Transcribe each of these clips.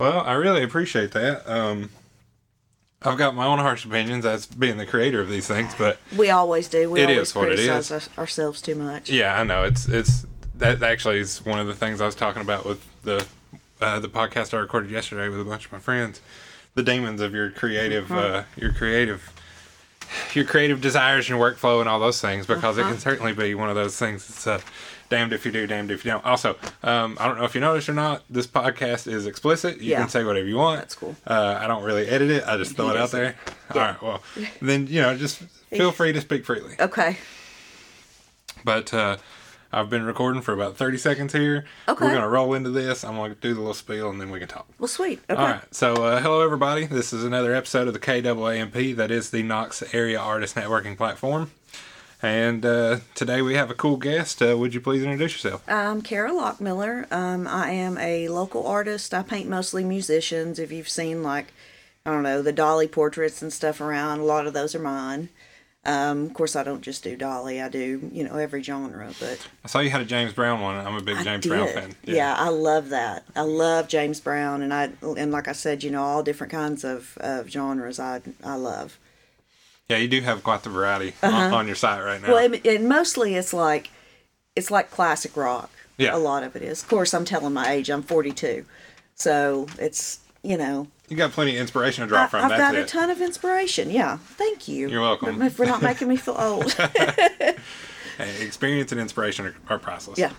Well, I really appreciate that. Um, I've got my own harsh opinions as being the creator of these things, but We always do. We It always is what it is. us- ourselves too much. yeah, I know it's it's that actually is one of the things I was talking about with the uh, the podcast I recorded yesterday with a bunch of my friends. The demons of your creative, uh, your creative, your creative desires and your workflow and all those things, because it can certainly be one of those things. It's uh, damned if you do, damned if you don't. Also, um, I don't know if you noticed or not, this podcast is explicit. You Yeah. can say whatever you want. That's cool. Uh, I don't really edit it. I just throw it out there. All right. Well, then you know, just feel free to speak freely. Okay. But uh, I've been recording for about 30 seconds here. Okay. We're going to roll into this. I'm to do the little spiel and then we can talk. Well, sweet. Okay. All right. So, uh, hello, everybody. This is another episode of the KAANP. That is the Knox Area Artist Networking Platform. And uh, today we have a cool guest. Uh, would you please introduce yourself? I'm Kara Lockmiller. Um, I am a local artist. I paint mostly musicians. If you've seen, like, I don't know, the Dolly portraits and stuff around, a lot of those are mine. Um, of course, I don't just do Dolly. I do, you know, every genre. But I saw you had a James Brown one. I'm a big I James did. Brown fan. Yeah. I love that. I love James Brown, and I and like I said, you know, all different kinds of, of genres. I I love. Yeah, you do have quite the variety on, on your site right now. Uh-huh. Well, it, it, mostly it's like it's like classic rock. Yeah. A lot of it is. Of course, I'm telling my age. I'm 42, so it's you know. you got plenty of inspiration to draw I, from. I've That's got it. a ton of inspiration. Yeah, thank you. You're welcome. But For not making me feel old. Hey, experience and inspiration are, are priceless. yeah,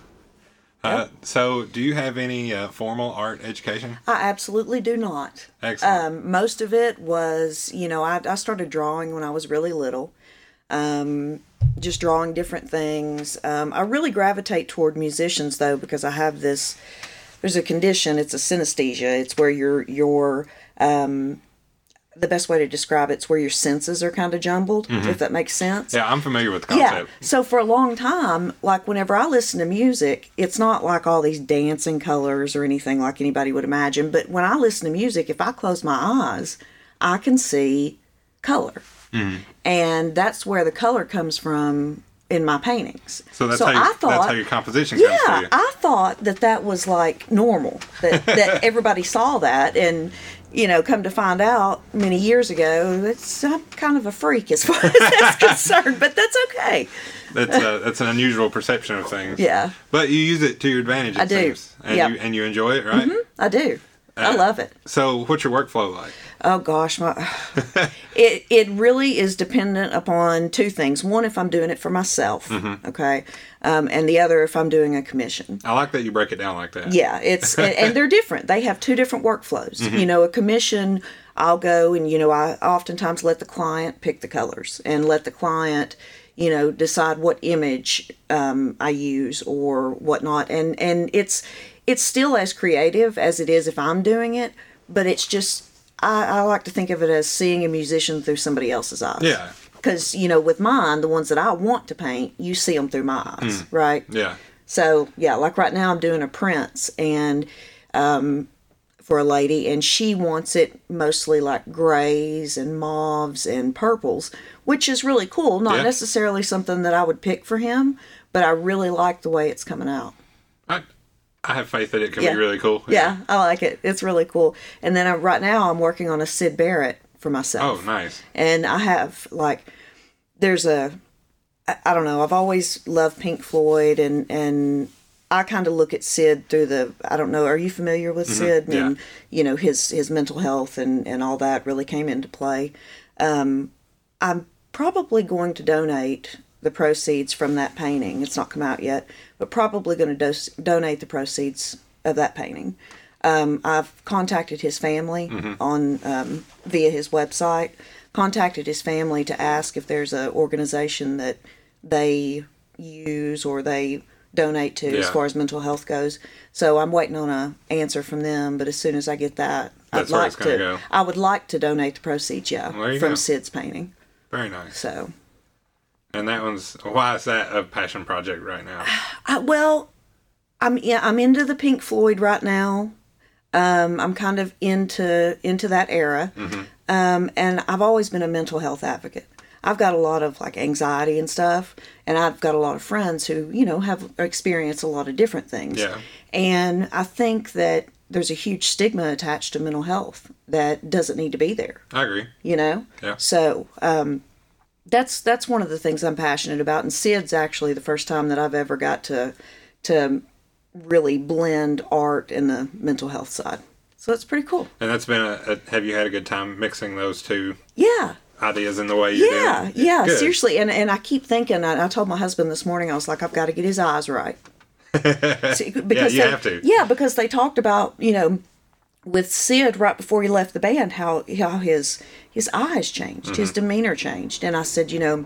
Uh, so, do you have any uh, formal art education? I absolutely do not. Excellent. Um, most of it was, you know, I, I started drawing when I was really little. Um, just drawing different things. Um, I really gravitate toward musicians though because I have this. There's a condition. It's a synesthesia. It's where your your um, the best way to describe it's where your senses are kind of jumbled. If that makes sense. yeah, I'm familiar with the concept. Yeah. So for a long time, like whenever I listen to music, it's not like all these dancing colors or anything like anybody would imagine. But when I listen to music, if I close my eyes, I can see color. Mm-hmm. And that's where the color comes from in my paintings. So that's how you, I thought, that's how your composition comes yeah, you. I thought that that was like normal, that, that everybody saw that. And, you know, come to find out many years ago, it's, I'm kind of a freak as far as that's concerned, but that's okay. That's a, that's an unusual perception of things. Yeah, But you use it to your advantage. It I do. Seems. And Yep. you and you enjoy it, right? I do. I Uh, love it. So, what's your workflow like? Oh gosh, my it it really is dependent upon two things. One, if I'm doing it for myself, Mm-hmm. okay, um, and the other if I'm doing a commission. I like that you break it down like that. Yeah, it's and, and they're different. They have two different workflows. Mm-hmm. You know, a commission, I'll go and you know I oftentimes let the client pick the colors and let the client you know decide what image um, I use or whatnot, and and it's it's still as creative as it is if I'm doing it, but it's just I, I like to think of it as seeing a musician through somebody else's eyes. Yeah. Because you know, with mine, the ones that I want to paint, you see them through my eyes, right? Yeah. So yeah, like right now I'm doing a Prince and um, for a lady, and she wants it mostly like grays and mauves and purples, which is really cool. Not Yeah. necessarily something that I would pick for him, but I really like the way it's coming out. I, have faith that it can Yeah. be really cool. Yeah, I like it. It's really cool. And then I, right now I'm working on a Syd Barrett for myself. Oh, nice. and I have like there's a I, I don't know I've always loved Pink Floyd and and I kind of look at Syd through the I don't know are you familiar with Syd Mm-hmm. yeah. and you know his his mental health and and all that really came into play um I'm probably going to donate the proceeds from that painting it's not come out yet but probably going to do- donate the proceeds of that painting um, I've contacted his family on um, via his website. Contacted his family to ask if there's a organization that they use or they donate to as far as mental health goes. So I'm waiting on a answer from them. But as soon as I get that, That's I'd like to. go. I would like to donate the proceeds. Yeah, from go. Syd's painting. Very nice. So And that one's why is that a passion project right now? I, well, I'm yeah, I'm into the Pink Floyd right now. Um, I'm kind of into into that era, um, and I've always been a mental health advocate. I've got a lot of like anxiety and stuff, and I've got a lot of friends who you know have experienced a lot of different things. Yeah. And I think that there's a huge stigma attached to mental health that doesn't need to be there I agree. you know Yeah. so um that's that's one of the things i'm passionate about and syd's actually the first time that i've ever got to to really blend art and the mental health side so it's pretty cool And that's been a, a. Have you had a good time mixing those two yeah ideas in the way you yeah do? yeah Good. seriously and and i keep thinking I, I told my husband this morning i was like i've got to get his eyes right See, because you they, have to. Yeah, because they talked about you know with Syd right before he left the band how how his his eyes changed, Mm-hmm. his demeanor changed, and I said, you know,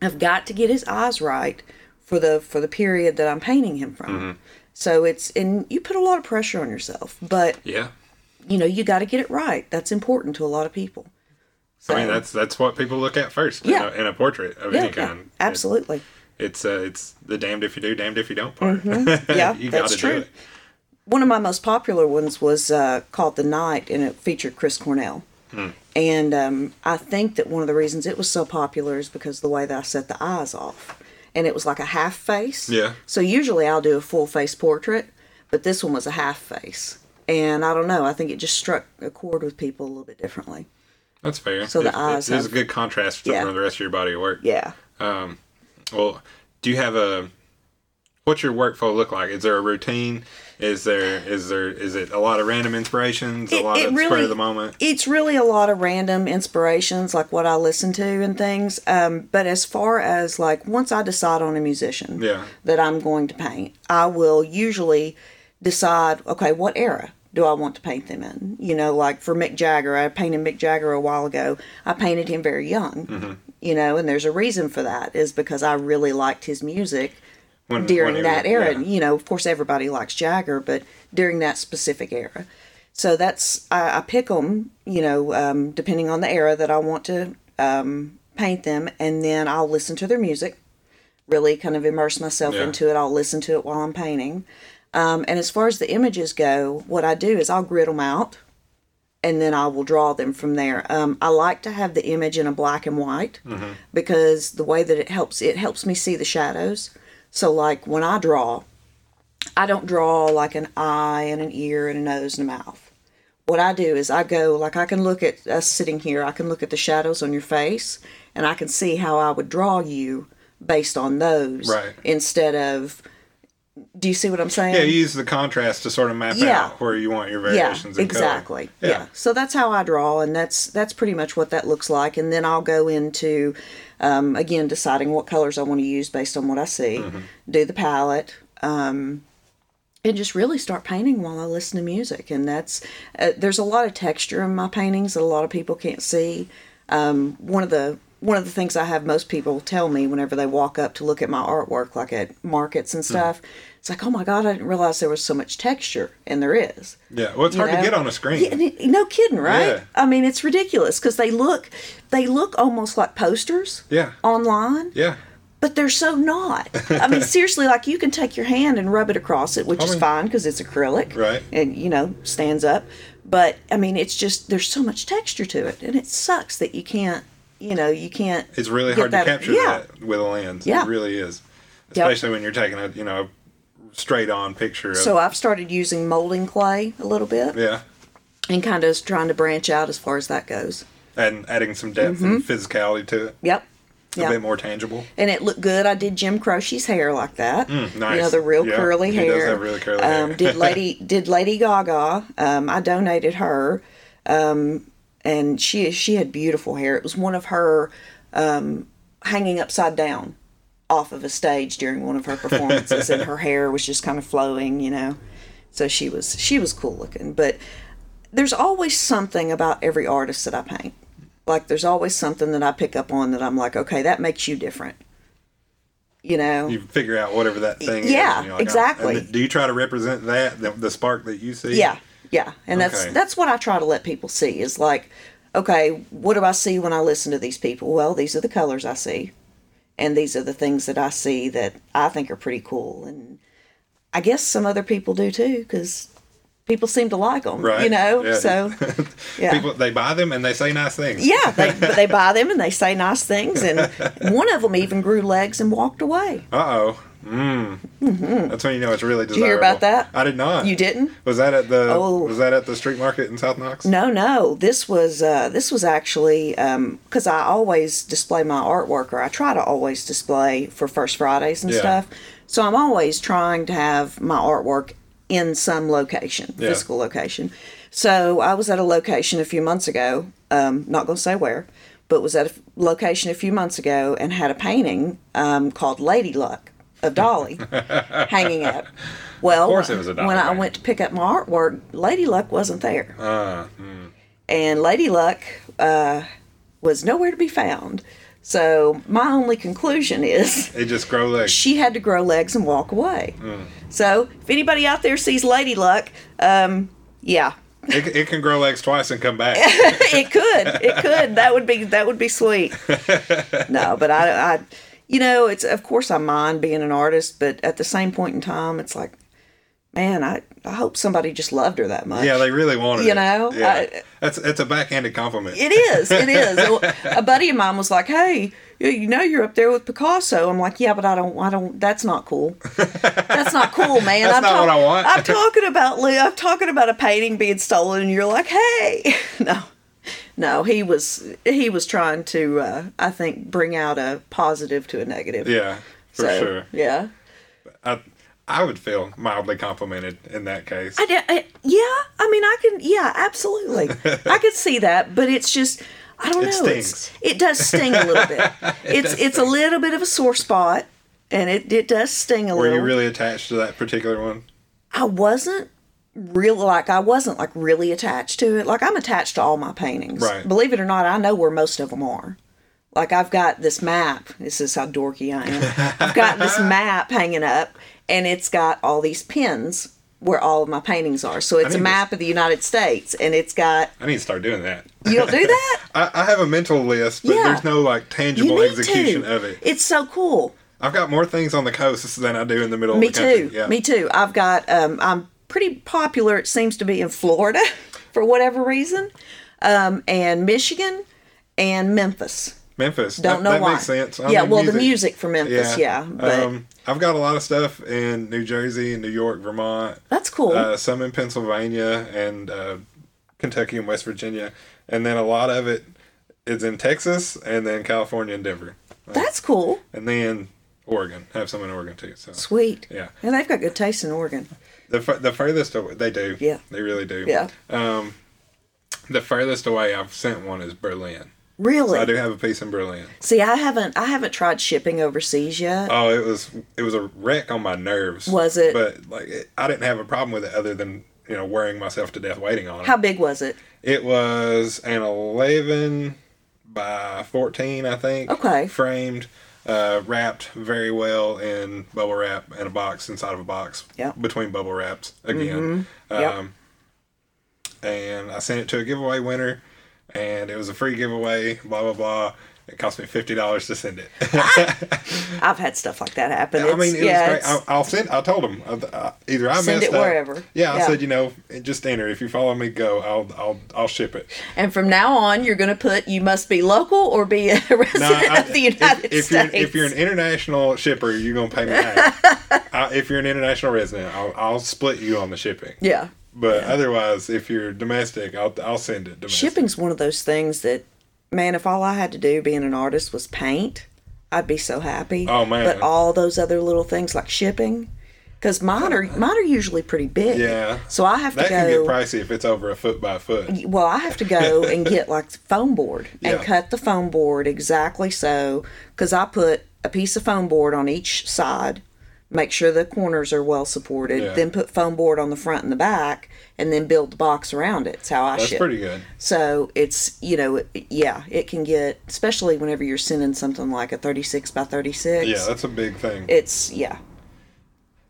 I've got to get his eyes right for the for the period that I'm painting him from. Mm-hmm. So it's and you put a lot of pressure on yourself, but Yeah. you know you got to get it right. That's important to a lot of people. So, I mean, that's that's what people look at first Yeah. in, a, in a portrait of yeah, any kind. It- absolutely. it's uh, it's the damned if you do, damned if you don't part. Mm-hmm. Yeah, you gotta true. do it. One of my most popular ones was uh, called The Night, and it featured Chris Cornell. Hmm. And um, I think that one of the reasons it was so popular is because of the way that I set the eyes off. And it was like a half face. Yeah. So usually I'll do a full face portrait, but this one was a half face. And I don't know, I think it just struck a chord with people a little bit differently. That's fair. So the It- eyes It is a good contrast to Yeah. from the rest of your body of work. Yeah. Well, do you have a what's your workflow look like? Is there a routine? Is there is there is it a lot of random inspirations? A lot it of spur of the moment? it's really a lot of random inspirations like what i listen to and things um, but as far as like once i decide on a musician Yeah. that i'm going to paint i will usually decide okay what era do i want to paint them in you know like for mick jagger i painted mick jagger a while ago i painted him very young Mm-hmm. you know and there's a reason for that is because i really liked his music When, during when that era. yeah. You know, of course, everybody likes Jagger, but during that specific era. So that's I, I pick them, you know, um, depending on the era that I want to um, paint them, and then I'll listen to their music, really kind of immerse myself Yeah. into it. I'll listen to it while I'm painting. Um, and as far as the images go, what I do is I'll grid them out, and then I will draw them from there. Um, I like to have the image in a black and white because the way that it helps it helps me see the shadows. So like when I draw, I don't draw like an eye and an ear and a nose and a mouth. What I do is I go like I can look at us sitting here, I can look at the shadows on your face and I can see how I would draw you based on those Right. instead of do you see what I'm saying? Yeah, you use the contrast to sort of map Yeah. out where you want your yeah, variations color. exactly. Yeah. So that's how I draw, and that's that's pretty much what that looks like. And then I'll go into, um, again, deciding what colors I want to use based on what I see. Mm-hmm. Do the palette, um, and just really start painting while I listen to music. And that's uh, there's a lot of texture in my paintings that a lot of people can't see. Um, one of the one of the things I have most people tell me whenever they walk up to look at my artwork, like at markets and stuff, it's like, oh my god, I didn't realize there was so much texture, and there is. Yeah, well, it's hard know? to get on a screen. Yeah, no kidding, right? Yeah. I mean, it's ridiculous because they look, they look almost like posters Yeah. online, Yeah. but they're so not. I mean, seriously, like you can take your hand and rub it across it, which is mean- fine because it's acrylic, Right. And you know, stands up. But I mean, it's just there's so much texture to it, and it sucks that you can't, you know, you can't. It's really hard that- to capture yeah. that with a lens. Yeah. It really is. Yep. Especially when you're taking a, you know, straight on picture of So I've started using molding clay a little bit, Yeah. and kind of trying to branch out as far as that goes. And adding some depth and physicality to it. Yep. A Yeah. bit more tangible. and it looked good. I did Jim Croce's hair like that. You know Mm, nice. the real Yeah, curly he does hair. have really curly um, hair. did Lady did Lady Gaga? Um, I donated her, um, and she she had beautiful hair. It was one of her um, hanging upside down off of a stage during one of her performances, and her hair was just kind of flowing. You know, so she was she was cool looking. But there's always something about every artist that I paint. Like there's always something that I pick up on that I'm like, okay, that makes you different. You know, You figure out whatever that thing is. Yeah, and like, oh. exactly. Do you try to represent that, the, the spark that you see? yeah, yeah, and that's that's what I try to let people see is like, okay, what do I see when I listen to these people? Well, these are the colors I see, and these are the things that I see that I think are pretty cool, and I guess some other people do too because people seem to like them, Right. you know. Yeah. So, yeah. People, they buy them and they say nice things. Yeah, they, but they buy them and they say nice things, and one of them even grew legs and walked away. Uh oh. That's when you know it's really desirable. Did you hear about that? I did not. You didn't? Was that at the Oh. Was that at the street market in South Knox? No, no. This was uh, this was actually because I always display my artwork, or I try to always display for First Fridays and Yeah. stuff. So I'm always trying to have my artwork in some location, Yeah. physical location. So I was at a location a few months ago. Um, not going to say where, but was at a location a few months ago and had a painting um, called Lady Luck of Dolly hanging up. Well, course it was a Dolly when I went to pick up my artwork, Lady Luck wasn't there Uh, mm. and Lady Luck uh, was nowhere to be found. So my only conclusion is it just grow legs. she had to grow legs and walk away. Mm. So if anybody out there sees Lady Luck, um, yeah, It, it can grow legs twice and come back. it could, it could. That would be that would be sweet. No, but I, I, you know, it's of course I mind being an artist, but at the same point in time, it's like, man, I I hope somebody just loved her that much. yeah, they really wanted You it. know, yeah. I- that's it's a backhanded compliment. It is. It is. a buddy of mine was like, "Hey, you- know you're up there with Picasso." I'm like, "Yeah, but I don't. I don't. That's not cool. That's not cool, man. That's I'm not what I want." I'm talking about. Lee, I'm talking about a painting being stolen, and you're like, "Hey, no." No, he was he was trying to uh, I think bring out a positive to a negative. Yeah, for So, sure. Yeah. I I would feel mildly complimented in that case. I, I- yeah, I mean, I can, yeah, absolutely. I could see that, but it's just, I don't It know. It's, it does sting a little bit. it's does it's a little bit of a sore spot, and it, it does sting a Were little. Were you really attached to that particular one? I wasn't real like I wasn't like really attached to it. Like I'm attached to all my paintings. Right. Believe it or not, I know where most of them are. Like I've got this map. This is how dorky I am. I've got this map hanging up, and it's got all these pins where all of my paintings are. So it's a to- map of the United States, and it's got. I need to start doing that. You don't do that? I, I have a mental list, but Yeah. there's no like tangible execution to. of it. It's so cool. I've got more things on the coast than I do in the middle Me of the country. too. Yeah. Me too. I've got. Um, I'm pretty popular. It seems to be in Florida, for whatever reason, um, and Michigan, and Memphis. Memphis. Don't that, know that why. makes sense. I yeah. mean, well, the music for Memphis. Yeah. but um, I've got a lot of stuff in New Jersey and New York, Vermont, that's cool. uh, some in Pennsylvania and uh, Kentucky and West Virginia, and then a lot of it is in Texas and then California and Denver, that's cool. and then Oregon. I have some in Oregon too. So Sweet. yeah, And they've got good taste in Oregon. The the furthest away, they do. Yeah. they really do. Yeah. Um, the furthest away I've sent one is Berlin. Really. I do have a piece in Berlin. See, I haven't. I haven't tried shipping overseas yet. Oh, it was it was a wreck on my nerves. Was it? But like, it, I didn't have a problem with it other than you know wearing myself to death waiting on it. How big was it? It was an eleven by fourteen, I think. Okay. Framed, uh, wrapped very well in bubble wrap and a box inside of a box. Yeah. Mm-hmm. Between bubble wraps again. Yep. Um, and I sent it to a giveaway winner, and it was a free giveaway. Blah blah blah. It cost me fifty dollars to send it. I've had stuff like that happen. I mean, it yeah, was great. I, I'll send. I told him I, I, either I Send messed it up. wherever. Yeah, I Yeah. said you know just enter. If you follow me, go. I'll I'll I'll ship it. and from now on, you're going to put you must be local or be a resident No, I- of the United if, if States. you're if you're an international shipper, you're gonna pay me. I, if you're an international resident, I'll I'll split you on the shipping. yeah. But otherwise, if you're domestic, I'll I'll send it domestic. Shipping's one of those things that, man, if all I had to do being an artist was paint, I'd be so happy. Oh, man. But all those other little things like shipping, because mine are mine are usually pretty big. Yeah. So I have to go. That can get pricey if it's over a foot by foot. Well, I have to go and get like foam board and Yeah. cut the foam board exactly so, because I put a piece of foam board on each side, make sure the corners are well supported, Yeah. then put foam board on the front and the back, and then build the box around it. It's how I That's ship. pretty good. So it's you know it- yeah it can get especially whenever you're sending something like a 36 by 36. Yeah, that's a big thing. it's yeah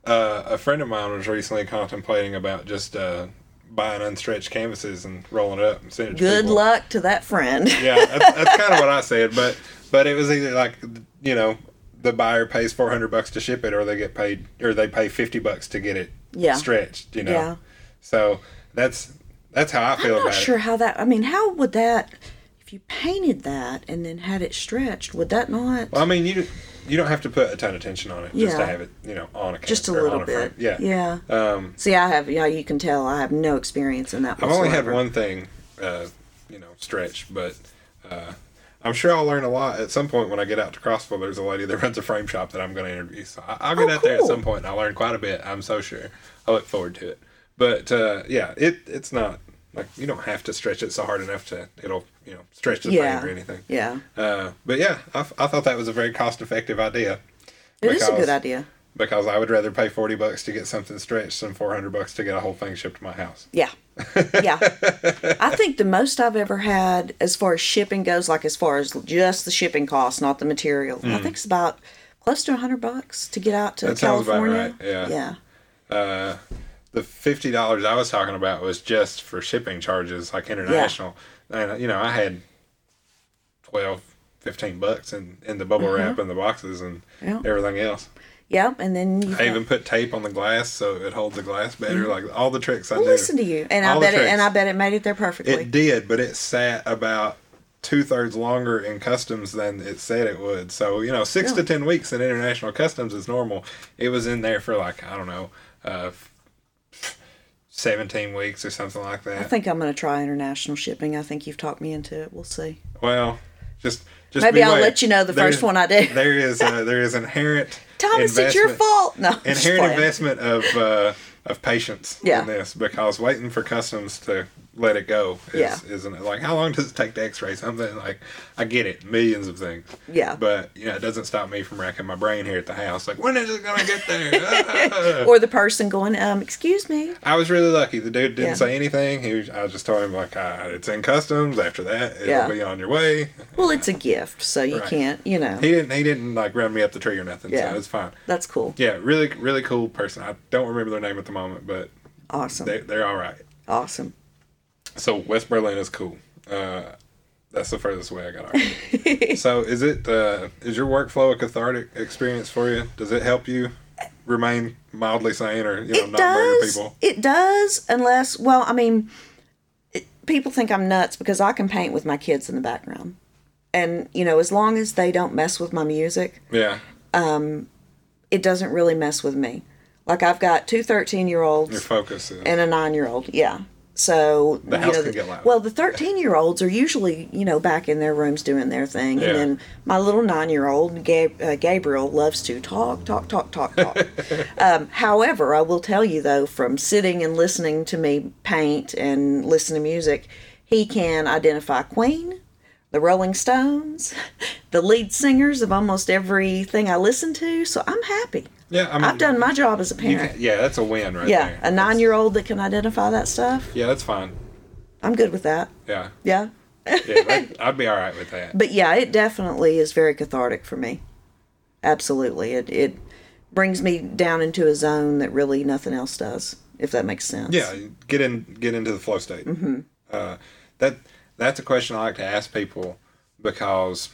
uh, a friend of mine was recently contemplating about just uh, buying unstretched canvases and rolling it up and sending it to good people. luck to that friend. Yeah, that's, that's kind of what I said, but but it was either like you know the buyer pays four hundred bucks to ship it, or they get paid, or they pay fifty bucks to get it Yeah. stretched. You know, Yeah. so that's that's how I feel I'm not sure it. how that. I mean, how would that if you painted that and then had it stretched? Would that not? Well, I mean, you you don't have to put a ton of attention on it just to have it, you know, on a Just a little frame. bit. Yeah. Yeah. Um, See, I have. Yeah, you can tell I have no experience in that. I've only had one thing, uh, you know, stretch, but uh, I'm sure I'll learn a lot at some point when I get out to Crossville. There's a lady that runs a frame shop that I'm going to interview, so I- I'll get Oh, out there at some point and I'll learn quite a bit. I'm so sure. I look forward to it. But uh, yeah, it it's not like you don't have to stretch it so hard enough to it'll you know stretch the Yeah. frame or anything. Yeah, Uh, but yeah, I thought that was a very cost effective idea. it is a good idea. Because I would rather pay forty bucks to get something stretched than four hundred bucks to get a whole thing shipped to my house. Yeah. Yeah. I think the most I've ever had as far as shipping goes, like as far as just the shipping cost, not the material, I mm. think it's about close to a hundred bucks to get out to. That California. right, yeah. Yeah. Uh, the fifty dollars I was talking about was just for shipping charges, like international. Yeah. And uh, you know, I had 12, 15 bucks in, in the bubble mm-hmm. wrap and the boxes and Yeah. everything else. Yep. And then you I even put tape on the glass so it holds the glass better. Like all the tricks I well, do. listen to you. And I All the bet it and. I bet it made it there perfectly. It did, but it sat about two thirds longer in customs than it said it would. So you know, six to ten weeks in international customs is normal. It was in there for like I don't know, uh, seventeen weeks or something like that. I think I'm going to try international shipping. I think you've talked me into it. We'll see. well, just just Maybe I'll let you know the There's- first one I do. there is uh, there is inherent Thomas, it's your fault. No, inherent investment of uh, of patience Yeah. in this because waiting for customs to let it go is Yeah. isn't it like how long does it take to x-ray something like i get it millions of things Yeah. but you know it doesn't stop me from racking my brain here at the house like when is it gonna get there Ah. Or the person going, um, excuse me. i was really lucky the dude didn't Yeah. say anything he was, i just told him like ah, it's in customs after that it'll Yeah. be on your way Well, it's a gift, so you Right. can't, you know. he didn't he didn't like run me up the tree or nothing Yeah. so it's fine That's cool. yeah really really cool person i don't remember their name at the moment but Awesome. they, they're all right Awesome. So West Berlin is cool. Uh, that's the furthest way I got. So is it? Uh, is your workflow a cathartic experience for you? Does it help you remain mildly sane or you know it not murder does. people? It does, unless, well, I mean, it, people think I'm nuts because I can paint with my kids in the background. And, you know, as long as they don't mess with my music, Yeah. um, it doesn't really mess with me. Like I've got two 13 year Your olds focus is. and a nine year old. Yeah. So The you know, can get loud. well, the thirteen-year-olds are usually, you know, back in their rooms doing their thing, Yeah. and then my little nine-year-old Gab- uh, Gabriel loves to talk, talk, talk, talk, talk. um, however, I will tell you though, from sitting and listening to me paint and listen to music, he can identify Queen, the Rolling Stones, the lead singers of almost everything I listen to. So I'm happy. yeah, I mean, I've done my job as a parent. can- yeah, that's a win right yeah, there. a nine-year-old that can identify that stuff. Yeah, that's fine. I'm good with that. Yeah, Yeah. yeah, that, I'd be all right with that. But yeah, it definitely is very cathartic for me. Absolutely. It it brings me down into a zone that really nothing else does, if that makes sense. Yeah, get in, get into the flow state. Mm-hmm. Uh, that that's a question I like to ask people because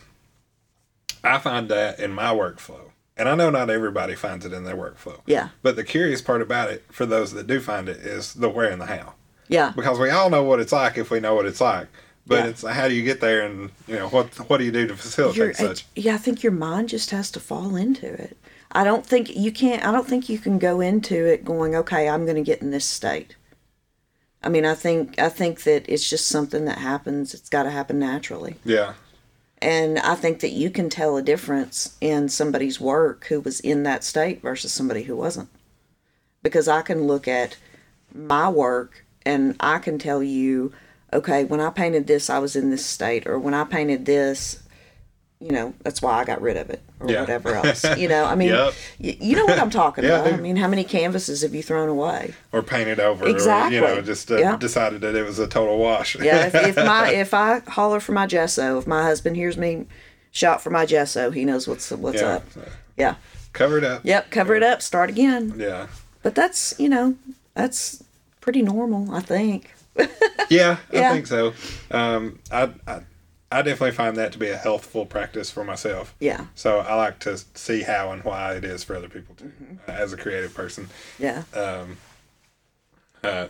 I find that in my workflow, and I know not everybody finds it in their workflow. Yeah. But the curious part about it, for those that do find it, is the where and the how. Yeah. Because we all know what it's like if we know what it's like. But Yeah. it's how do you get there, and you know what what do you do to facilitate Your- such? yeah, I think your mind just has to fall into it. I don't think you can't I don't think you can go into it going, Okay, I'm gonna get in this state. I mean, I think I think that it's just something that happens. It's gotta happen naturally. Yeah, And I think that you can tell a difference in somebody's work who was in that state versus somebody who wasn't. Because I can look at my work and I can tell you, okay, when I painted this, I was in this state, or when I painted this, you know, that's why I got rid of it, or Yeah. whatever else. You know, I mean, Yep. y- you know what I'm talking Yeah, about. I mean, how many canvases have you thrown away? or painted over, Exactly. or you know, just uh, Yeah. decided that it was a total wash. Yeah, if, if my if I holler for my gesso, if my husband hears me shout for my gesso, he knows what's what's Yeah. up. Yeah. Cover it up. Yep. Cover it up. Start again. Yeah. But that's you know that's pretty normal, I think. Yeah, I think so. Um, I, I I definitely find that to be a healthful practice for myself. Yeah. So I like to see how and why it is for other people too, Mm-hmm. uh, as a creative person. Yeah. Um, uh,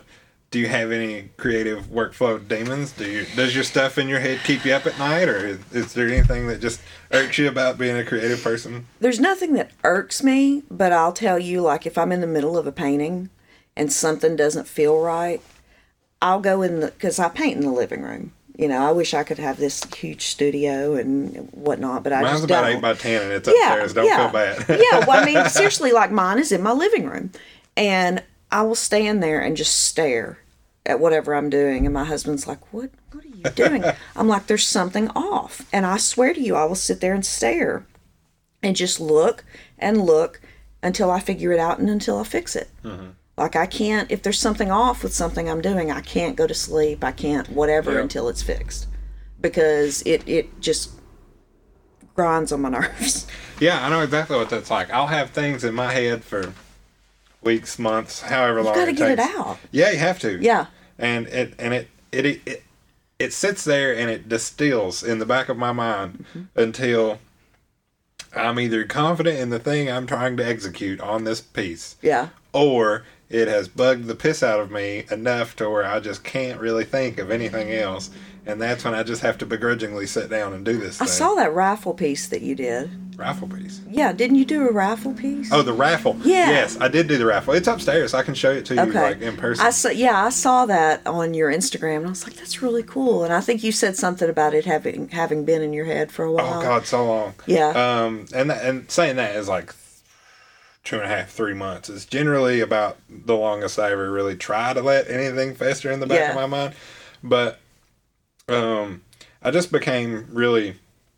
do you have any creative workflow demons? Do you does your stuff in your head keep you up at night, or is, is there anything that just irks you about being a creative person? There's nothing that irks me, but I'll tell you, like if I'm in the middle of a painting and something doesn't feel right, I'll go in the because I paint in the living room. You know, I wish I could have this huge studio and whatnot, but I just Mine's just about don't. eight by ten, and it's upstairs. Don't feel bad. yeah, well, I mean, seriously, like mine is in my living room, and I will stand there and just stare at whatever I'm doing, and my husband's like, "What? What are you doing?" I'm like, "There's something off," and I swear to you, I will sit there and stare, and just look and look until I figure it out and until I fix it. Mm-hmm. Like I can't, if there's something off with something I'm doing, I can't go to sleep. I can't whatever Yeah. until it's fixed, because it it just grinds on my nerves. Yeah, I know exactly what that's like. I'll have things in my head for weeks, months, however long You Got to get it out. Yeah, you have to. Yeah. and it and it it it, it, it sits there and it distills in the back of my mind Mm-hmm. until I'm either confident in the thing I'm trying to execute on this piece, Yeah. or it has bugged the piss out of me enough to where I just can't really think of anything else, and that's when I just have to begrudgingly sit down and do this. I thing. saw that raffle piece that you did. raffle piece. Yeah, didn't you do a raffle piece? Oh, the raffle. Yeah. Yes, I did do the raffle. It's upstairs. I can show it to you okay. like in person. I saw, yeah, I saw that on your Instagram, and I was like, "That's really cool." And I think you said something about it having having been in your head for a while. Oh God, so long. Yeah. Um, and and saying that is like two and a half, three months. It's generally about the longest I ever really try to let anything fester in the back of my mind. But um, I just became really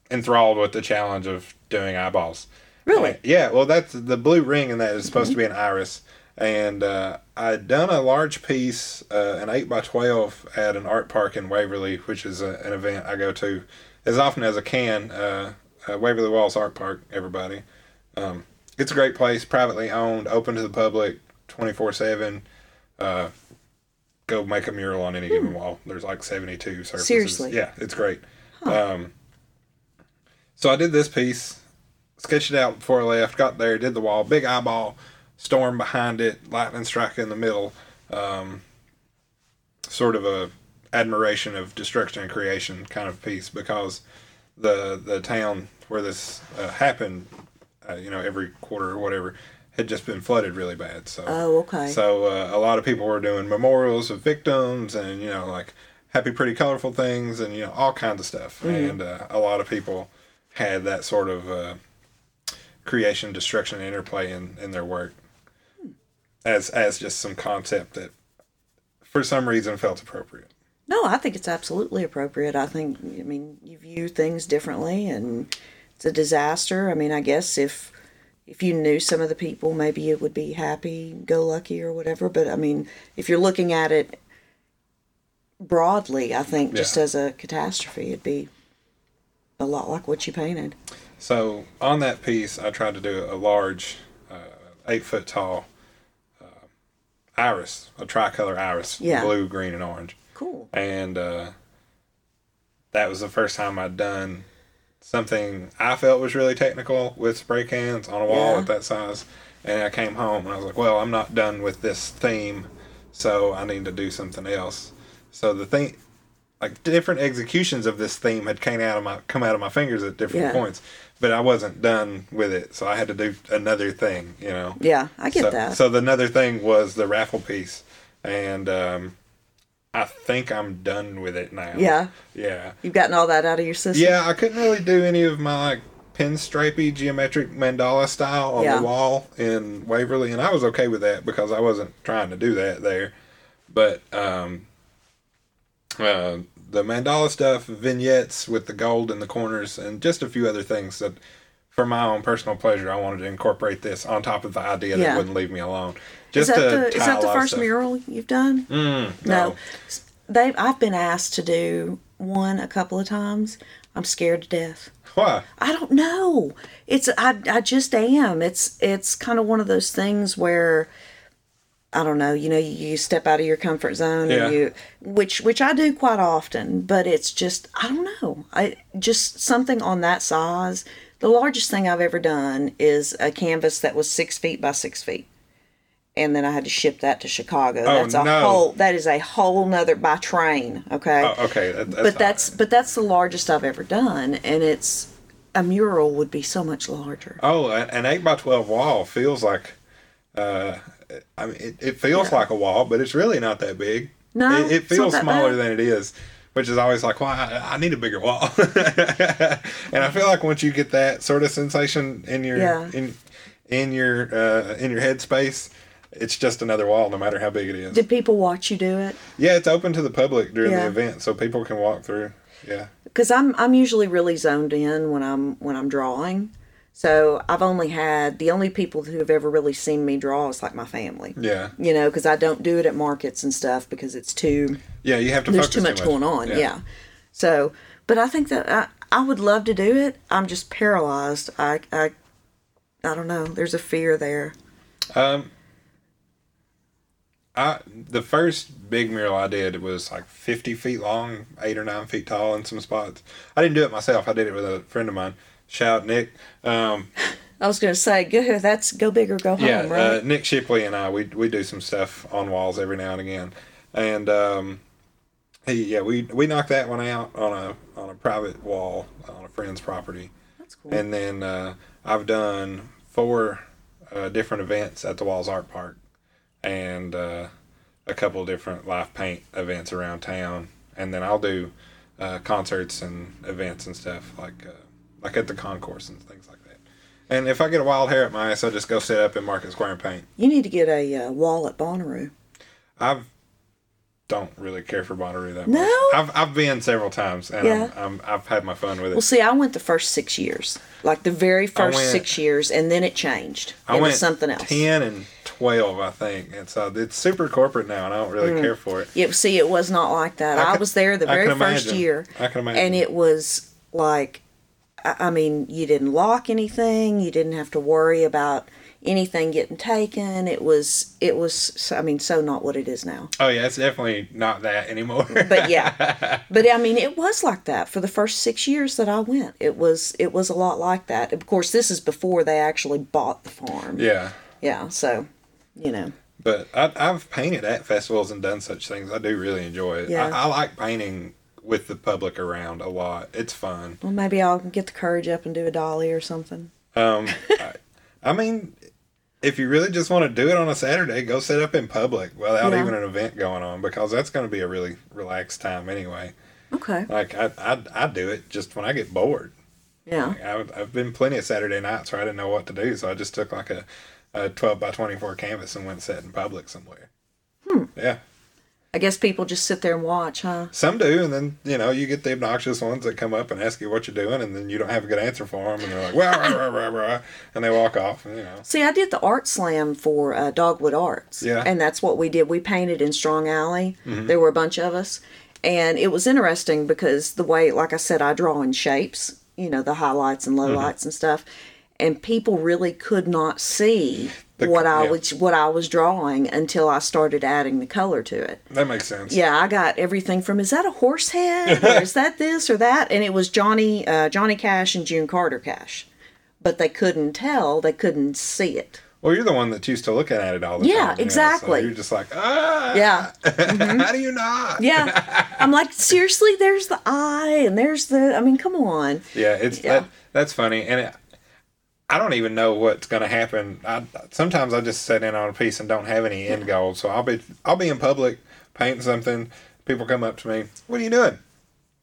enthralled with the challenge of doing eyeballs. Really? And, yeah. Well, that's the blue ring, and that is supposed to be an iris. And uh, I'd done a large piece, uh, an eight by twelve, at an art park in Waverly, which is a, an event I go to as often as I can. Uh, uh, Waverly Walls Art Park, everybody. Um, it's a great place, privately owned, open to the public, twenty four seven. Uh, Go make a mural on any given wall. There's like seventy two surfaces. Seriously? Yeah, it's great. Um, so I did this piece, sketched it out before I left, got there, did the wall, big eyeball, storm behind it, lightning strike in the middle. Um, sort of a admiration of destruction and creation kind of piece because the the town where this uh, happened, uh, you know, every quarter or whatever, had just been flooded really bad. So Oh, okay. so uh, a lot of people were doing memorials of victims and you know like happy pretty colorful things and you know all kinds of stuff and uh, a lot of people had that sort of uh, creation destruction interplay in, in their work as as just some concept that for some reason felt appropriate No, I think it's absolutely appropriate. I think, I mean, you view things differently, and it's a disaster. I mean, I guess if if you knew some of the people, maybe it would be happy, go lucky, or whatever. But I mean, if you're looking at it broadly, I think just as a catastrophe, it'd be a lot like what you painted. So on that piece, I tried to do a large, uh, eight foot tall uh, iris, a tricolor iris, Yeah. blue, green, and orange. Cool. And uh, that was the first time I'd done something I felt was really technical with spray cans on a wall Yeah. at that size. And I came home and I was like, well, I'm not done with this theme, so I need to do something else. So the thing, like different executions of this theme had came out of my come out of my fingers at different Yeah. points, but I wasn't done with it, so I had to do another thing, you know. Yeah, I get so, that. So the another thing was the raffle piece, and um, I think I'm done with it now. Yeah. Yeah. You've gotten all that out of your system. Yeah, I couldn't really do any of my like pinstripey geometric mandala style on Yeah. the wall in Waverly, and I was okay with that because I wasn't trying to do that there. But um, uh, the mandala stuff, vignettes with the gold in the corners, and just a few other things that, for my own personal pleasure, I wanted to incorporate this on top of the idea that Yeah. wouldn't leave me alone. Is that the is that the first stuff. mural you've done? Mm, No. They I've been asked to do one a couple of times. I'm scared to death. Why? I don't know. It's I I just am. It's it's kind of one of those things where I don't know, you know, you, you step out of your comfort zone Yeah. and you which which I do quite often, but it's just I don't know. I just something on that size. The largest thing I've ever done is a canvas that was six feet by six feet. and then I had to ship that to Chicago. Oh, that's a no. whole. That is a whole nother by train. Okay. Oh, okay, that, that's but that's right. but that's the largest I've ever done, and it's a mural would be so much larger. oh, an eight by twelve wall feels like. Uh, I mean, it, it feels Yeah. like a wall, but it's really not that big. No, it, it it's not feels smaller bad. than it is, which is always like, well, I, I need a bigger wall. and I feel like once you get that sort of sensation in your Yeah. in in your uh, in your headspace, it's just another wall, no matter how big it is. Did people watch you do it? Yeah, it's open to the public during the event, so people can walk through. Yeah. because I'm I'm usually really zoned in when I'm when I'm drawing. So I've only had the only people who have ever really seen me draw is like my family. Yeah. You know, because I don't do it at markets and stuff because it's too Yeah, you have to there's focus too much going on. Yeah. So, but I think that I I would love to do it. I'm just paralyzed. I I I don't know. There's a fear there. Um, I the first big mural I did was like fifty feet long, eight or nine feet tall in some spots. I didn't do it myself. I did it with a friend of mine. Shout Nick. Um, I was going to say, go that's go big or go home, yeah, right? uh, Nick Shipley and I we we do some stuff on walls every now and again, and um, he yeah we we knocked that one out on a on a private wall on a friend's property. that's cool. And then uh, I've done four uh, different events at the Walls Art Park and uh, a couple different live paint events around town. And then I'll do uh, concerts and events and stuff like uh, like at the concourse and things like that. And if I get a wild hair at my ass, I'll just go sit up in Market Square and paint. you need to get a uh, wall at Bonnaroo. I've don't really care for Bonnaroo that No? much. I've I've been several times and Yeah. I'm, I'm I've had my fun with it. Well, see, I went the first six years, like the very first went- six years, and then it changed. I it went was something else. ten and twelve, I think, and so it's super corporate now, and I don't really care for it. Yeah, see, it was not like that. I I, was there the very first imagine. year, I can imagine. and it was like, I mean, you didn't lock anything. You didn't have to worry about anything getting taken. It was, it was. I mean, so not what it is now. Oh yeah, it's definitely not that anymore. But yeah, but I mean, it was like that for the first six years that I went. It was, it was a lot like that. Of course, this is before they actually bought the farm. yeah, Yeah, so you know. but I, I've painted at festivals and done such things. I do really enjoy it. Yeah. I, I like painting with the public around a lot. It's fun. Well, maybe I'll get the courage up and do a dolly or something. Um, I, I mean, if you really just want to do it on a Saturday, go set up in public without Yeah. even an event going on because that's going to be a really relaxed time anyway. Okay. Like I, I, I do it just when I get bored. Yeah. Like, I've, I've been plenty of Saturday nights where I didn't know what to do, so I just took like a, a 12 by 24 canvas and went set in public somewhere. Hmm. Yeah. I guess people just sit there and watch, huh? Some do, and then, you know, you get the obnoxious ones that come up and ask you what you're doing, and then you don't have a good answer for them, and they're like, rah, rah, rah, rah, rah, and they walk off, and, you know. See, I did the art slam for uh, Dogwood Arts. Yeah. And that's what we did. We painted in Strong Alley. There were a bunch of us. And it was interesting because the way, like I said, I draw in shapes, you know, the highlights and lowlights and stuff. And people really could not see The- what I yeah. was what I was drawing until I started adding the color to it. That makes sense. Yeah, I got everything from is that a horse head or is that this or that? And it was Johnny uh, Johnny Cash and June Carter Cash, but they couldn't tell. They couldn't see it. Well, you're the one that's used to looking at it all the Yeah, time. you know, so exactly. you're just like, ah. Yeah, How do you not? yeah. I'm like seriously. There's the eye and there's the. I mean, come on. Yeah, it's Yeah. That, that's funny, and it, I don't even know what's going to happen. I, sometimes I just sit in on a piece and don't have any end goal, so I'll be I'll be in public painting something. People come up to me, "What are you doing?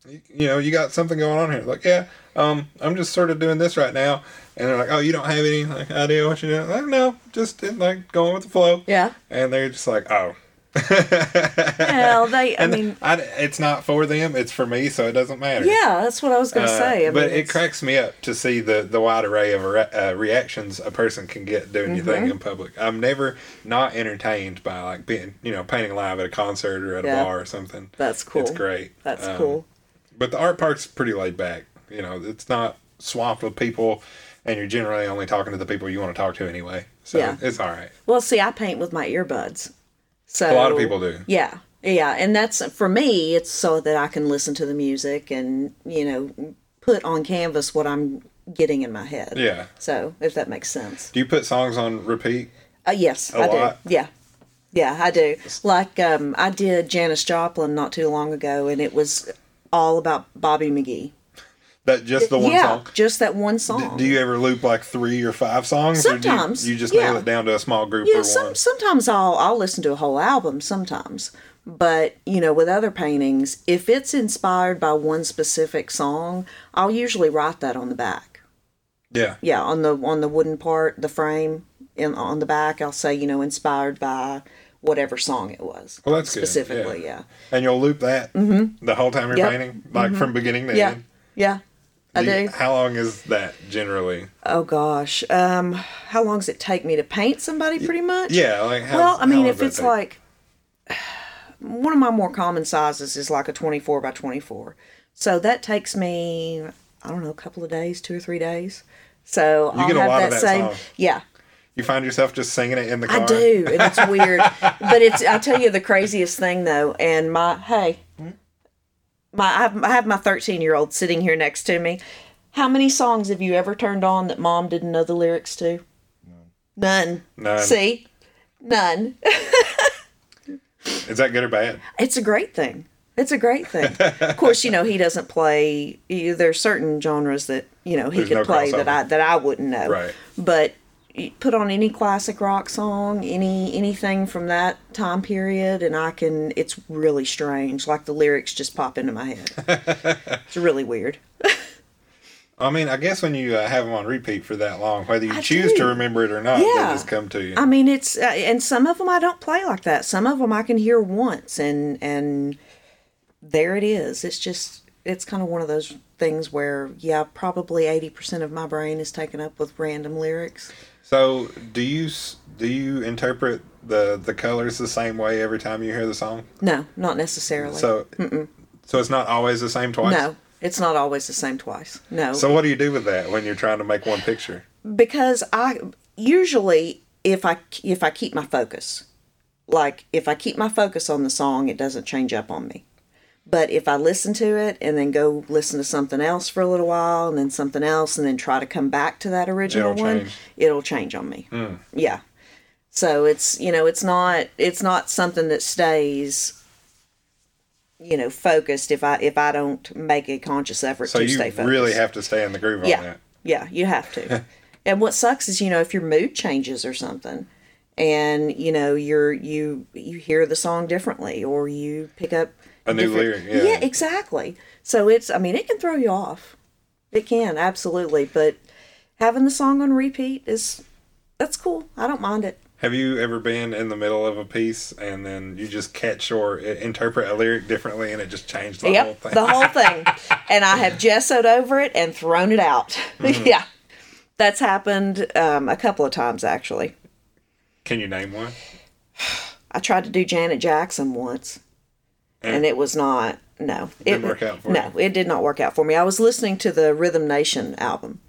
You, you know, you got something going on here?" Like, yeah, um, I'm just sort of doing this right now, and they're like, "Oh, you don't have any like idea what you're doing?" Like, no, just like going with the flow. Yeah. and they're just like, "Oh." Well, they. I and mean, I, it's not for them; it's for me, so it doesn't matter. yeah. That's what I was gonna Uh, say. I but mean, it cracks me up to see the, the wide array of re- uh, reactions a person can get doing your Mm-hmm. thing in public. I'm never not entertained by like being, you know, painting live at a concert or at Yeah. a bar or something. That's cool. It's great. That's Um, cool. But the art park's pretty laid back. You know, it's not swamped with people, and you're generally only talking to the people you want to talk to anyway. So Yeah. it's all right. Well, see, I paint with my earbuds. So A lot of people do. Yeah, yeah, and that's for me. It's so that I can listen to the music and you know put on canvas what I'm getting in my head. Yeah. So if that makes sense, Do you put songs on repeat? Uh, yes, I lot? do. Yeah, yeah, I do. Like um, I did Janis Joplin not too long ago, and it was all about Bobby McGee. That just the one yeah, song. just that one song. Do you ever loop like three or five songs? or do you- Sometimes, you, just yeah. nail it down to a small group Yeah, or some, sometimes I'll I'll listen to a whole album sometimes. But, you know, with other paintings, if it's inspired by one specific song, I'll usually write that on the back. Yeah. Yeah, on the on the wooden part, the frame in on the back, I'll say, you know, inspired by whatever song it was. Well, that's good, specifically, yeah. yeah. And you'll loop that the whole time you're Yep. painting, like from beginning to Mm-hmm. Yeah. end. Yeah. I Do you- do. How long is that generally? Oh gosh. Um how long does it take me to paint somebody pretty much? Yeah, like how, Well, I mean, if it's take? like one of my more common sizes is like a 24 by 24. So that takes me, I don't know, a couple of days, two or three days. So You I'll get a have lot that, of that same. song. Yeah, you find yourself just singing it in the car. I do, and it's weird. but it's I tell you the craziest thing though, and my hey, my I have, my 13 year old sitting here next to me. How many songs have you ever turned on that mom didn't know the lyrics to? None. None. See, none. Is that good or bad? It's a great thing. It's a great thing. of course, you know he doesn't play. You, there's certain genres that you know he There's could no play crossover. that I that I wouldn't know. Right. But put on any classic rock song, any anything from that time period, and I can. It's really strange. Like the lyrics just pop into my head. it's really weird. I mean, I guess when you uh, have them on repeat for that long, whether you I choose do. to remember it or not, Yeah. they just come to you. I mean, it's uh, and some of them I don't play like that. Some of them I can hear once, and and there it is. It's just it's kind of one of those things where yeah, probably eighty percent of my brain is taken up with random lyrics. So, do you do you interpret the the colors the same way every time you hear the song? No, not necessarily. So, so it's not always the same twice. no, it's not always the same twice. No, So, what do you do with that when you're trying to make one picture? because I usually if I if I keep my focus, like if I keep my focus on the song, it doesn't change up on me. But if I listen to it and then go listen to something else for a little while and then something else and then try to come back to that original It'll one, change. it'll change on me. Hmm. Yeah. So it's you know it's not it's not something that stays you know focused if I if I don't make a conscious effort So to stay focused. really have to stay in the groove on Yeah. that. Yeah, you have to. and what sucks is, you know, if your mood changes or something and, you know, you're you you hear the song differently or you pick up A new different- lyric, yeah. exactly. So it's I mean, it can throw you off. It can, absolutely, but having the song on repeat is that's cool. I don't mind it. Have you ever been in the middle of a piece and then you just catch or interpret a lyric differently and it just changed the whole yep, thing? the whole thing. and I have gessoed over it and thrown it out. Mm-hmm. yeah. That's happened um, a couple of times actually. Can you name one? I tried to do Janet Jackson once, And- and it was not. No, Didn't it work out for no, it did not work out for me. I was listening to the Rhythm Nation album,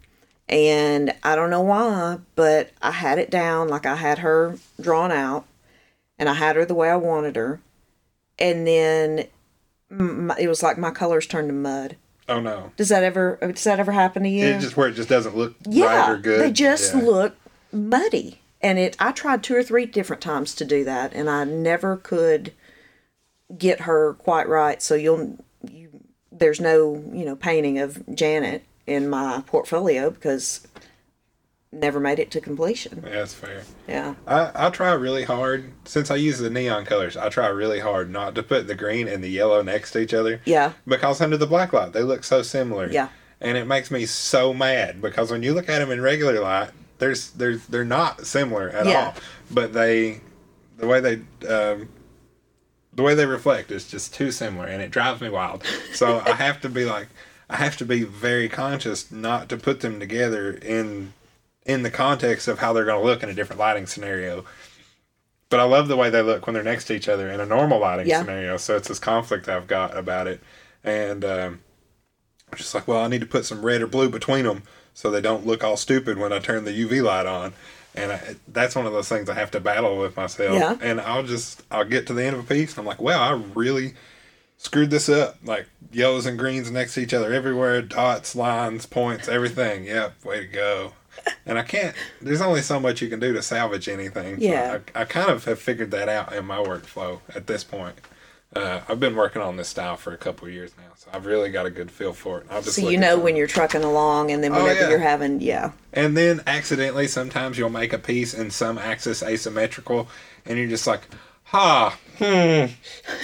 and I don't know why, but I had it down like I had her drawn out, and I had her the way I wanted her, and then it was like my colors turned to mud. Oh no. Does that ever? Does that ever happen to you? It just where it just doesn't look yeah, right or good. they just Yeah. look muddy. And it, I tried two or three different times to do that, and I never could get her quite right. So you'll, you, there's no, you know, painting of Janet in my portfolio because never made it to completion. Yeah, that's fair. Yeah, I, I try really hard since I use the neon colors. I try really hard not to put the green and the yellow next to each other. yeah, Because under the black light, they look so similar. Yeah. And it makes me so mad because when you look at them in regular light, there's there's they're not similar at Yeah. all. But they, the way they, um, the way they reflect is just too similar, and it drives me wild. So I have to be like, I have to be very conscious not to put them together in in the context of how they're going to look in a different lighting scenario. But I love the way they look when they're next to each other in a normal lighting Yeah. scenario. So it's this conflict I've got about it, and um, I'm just like, well, I need to put some red or blue between them so they don't look all stupid when I turn the UV light on. And I, that's one of those things I have to battle with myself. Yeah. And I'll just I'll get to the end of a piece and I'm like, wow, I really screwed this up. Like yellows and greens next to each other everywhere, dots, lines, points, everything. Yep, way to go. and I can't. There's only so much you can do to salvage anything. So Yeah. I, I kind of have figured that out in my workflow at this point. Uh, I've been working on this style for a couple of years now, so I've really got a good feel for it. I'll just So you know when you're trucking along, and then Oh, whenever yeah. you're having, yeah, And then accidentally, sometimes you'll make a piece in some axis asymmetrical, and you're just like, ha, hmm.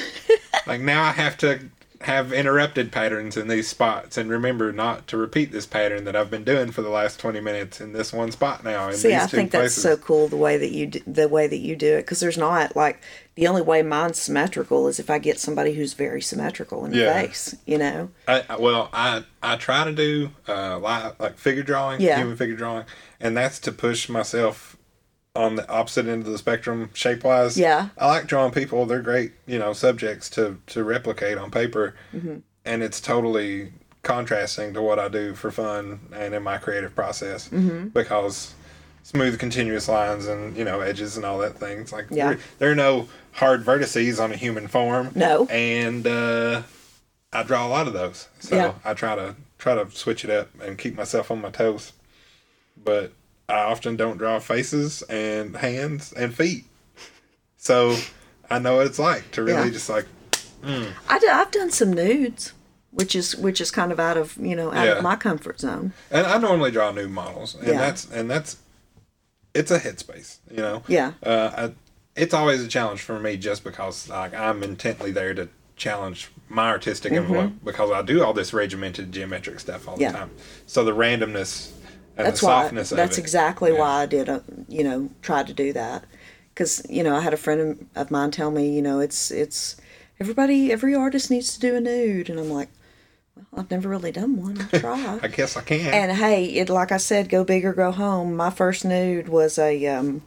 like now I have to have interrupted patterns in these spots and remember not to repeat this pattern that I've been doing for the last 20 minutes in this one spot now. In See, these I two think that's so cool the way that you do, the way that you do it because there's not like the only way mine's symmetrical is if I get somebody who's very symmetrical in the Yeah. face, you know. I, well, I I try to do uh, li like figure drawing, Yeah. human figure drawing, and that's to push myself on the opposite end of the spectrum shape wise. Yeah. I like drawing people; they're great, you know, subjects to to replicate on paper, Mm-hmm. and it's totally contrasting to what I do for fun and in my creative process Mm-hmm. because smooth continuous lines and you know edges and all that things like Yeah. there, there are no hard vertices on a human form No. and uh I draw a lot of those. So Yeah. I try to try to switch it up and keep myself on my toes. But I often don't draw faces and hands and feet. So I know what it's like to really Yeah. just like I do, I've done some nudes, which is which is kind of out of you know out Yeah. of my comfort zone. and I normally draw new models and Yeah. that's and that's it's a headspace, you know. Yeah. Uh it's always a challenge for me just because like I'm intently there to challenge my artistic envelope because I do all this regimented geometric stuff all Mm-hmm. Yeah. the time. So the randomness and That's the why. softness of That's it. exactly Yeah. why I did. A, you know, tried to do that because you know I had a friend of- of mine tell me, you know, it's it's everybody, every artist needs to do a nude, and I'm like, well, I've never really done one. I'll try. I guess I can. and hey, it like I said, go big or go home. My first nude was a um,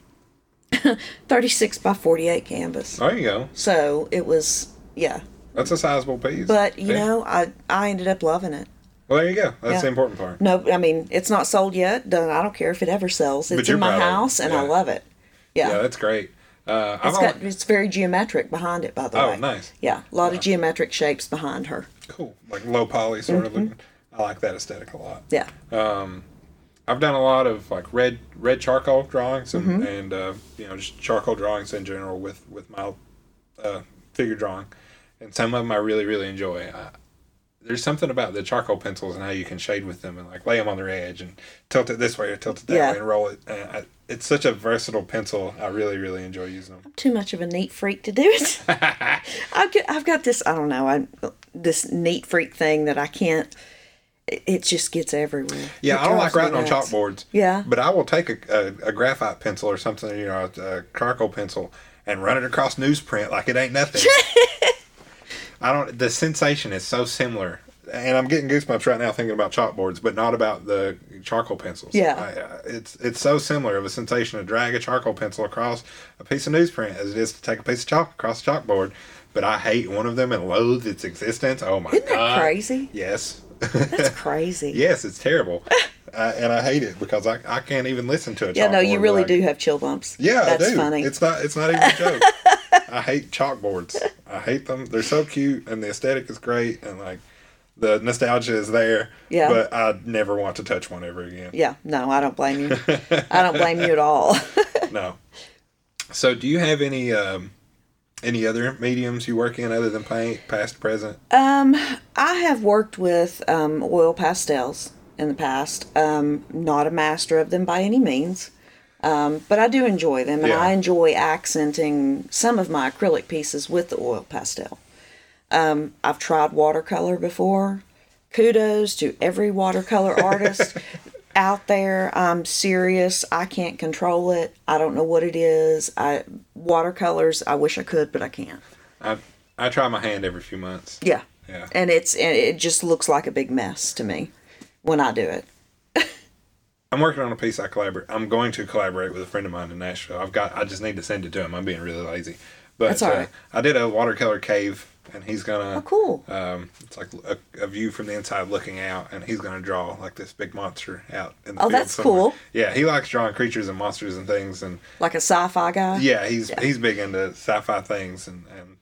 36 by 48 canvas, there you go. so it was yeah. That's a sizable piece. But you Yeah. know, I I ended up loving it. Well, there you go. That's Yeah. the important part. No, I mean it's not sold yet. I don't care if it ever sells. It's in my of house, and I love it. Yeah, Yeah, that's great. Uh, it's got it's very geometric behind it. By the Oh, way, Oh, nice. Yeah, a lot of geometric shapes behind her. cool, like low poly sort of Mm-hmm. looking. I like that aesthetic a lot. Yeah, I've done a lot of like red red charcoal drawings and, Mm-hmm. and uh, you know just charcoal drawings in general with with my uh, figure drawing, and some of them I really really enjoy. I, there's something about the charcoal pencils and how you can shade with them and like lay them on their edge and tilt it this way or tilt it that Yeah. way and roll it. And I, it's such a versatile pencil. I really really enjoy using them. too much of a neat freak to do it. I've got, I've got this. I don't know. I this neat freak thing that I can't. It, just gets everywhere. Yeah, I don't like writing on chalkboards. Yeah. But I will take a, a, a graphite pencil or something, you know, a, a charcoal pencil, and run it across newsprint like it ain't nothing. I don't. The sensation is so similar, and I'm getting goosebumps right now thinking about chalkboards, but not about the charcoal pencils. Yeah. I, uh, it's it's so similar of a sensation to drag a charcoal pencil across a piece of newsprint as it is to take a piece of chalk across a chalkboard. But I hate one of them and loathe its existence. Oh my Isn't that god! crazy? Yes. That's crazy. Yes, it's terrible, uh, and I hate it because I, I can't even listen to it. Yeah, no, you really do have chill bumps. Yeah, that's I do. funny. It's not it's not even a joke. I hate chalkboards. I hate them. They're so cute, and the aesthetic is great, and like the nostalgia is there. Yeah. But I never want to touch one ever again. yeah, no, I don't blame you. I don't blame you at all. No. So, do you have any um, any other mediums you work in other than paint, past, present? Um, I have worked with um, oil pastels in the past. Um, not a master of them by any means, um, but I do enjoy them, and Yeah. I enjoy accenting some of my acrylic pieces with the oil pastel. Um, I've tried watercolor before. Kudos to every watercolor artist out there. I'm serious. I can't control it. I don't know what it is. I watercolors. I wish I could, but I can't. I I try my hand every few months. Yeah. Yeah. And it's and it just looks like a big mess to me when I do it. I'm working on a piece I collaborate. I'm going to collaborate with a friend of mine in Nashville. I've got. I just need to send it to him. I'm being really lazy. But That's all uh. I did a watercolor cave, and he's gonna. Oh, cool. Um, it's like a, a view from the inside looking out, and he's gonna draw like this big monster out in the Oh, that's somewhere. cool. Yeah, he likes drawing creatures and monsters and things, and Like a sci-fi guy. yeah, he's he's big into sci-fi things and and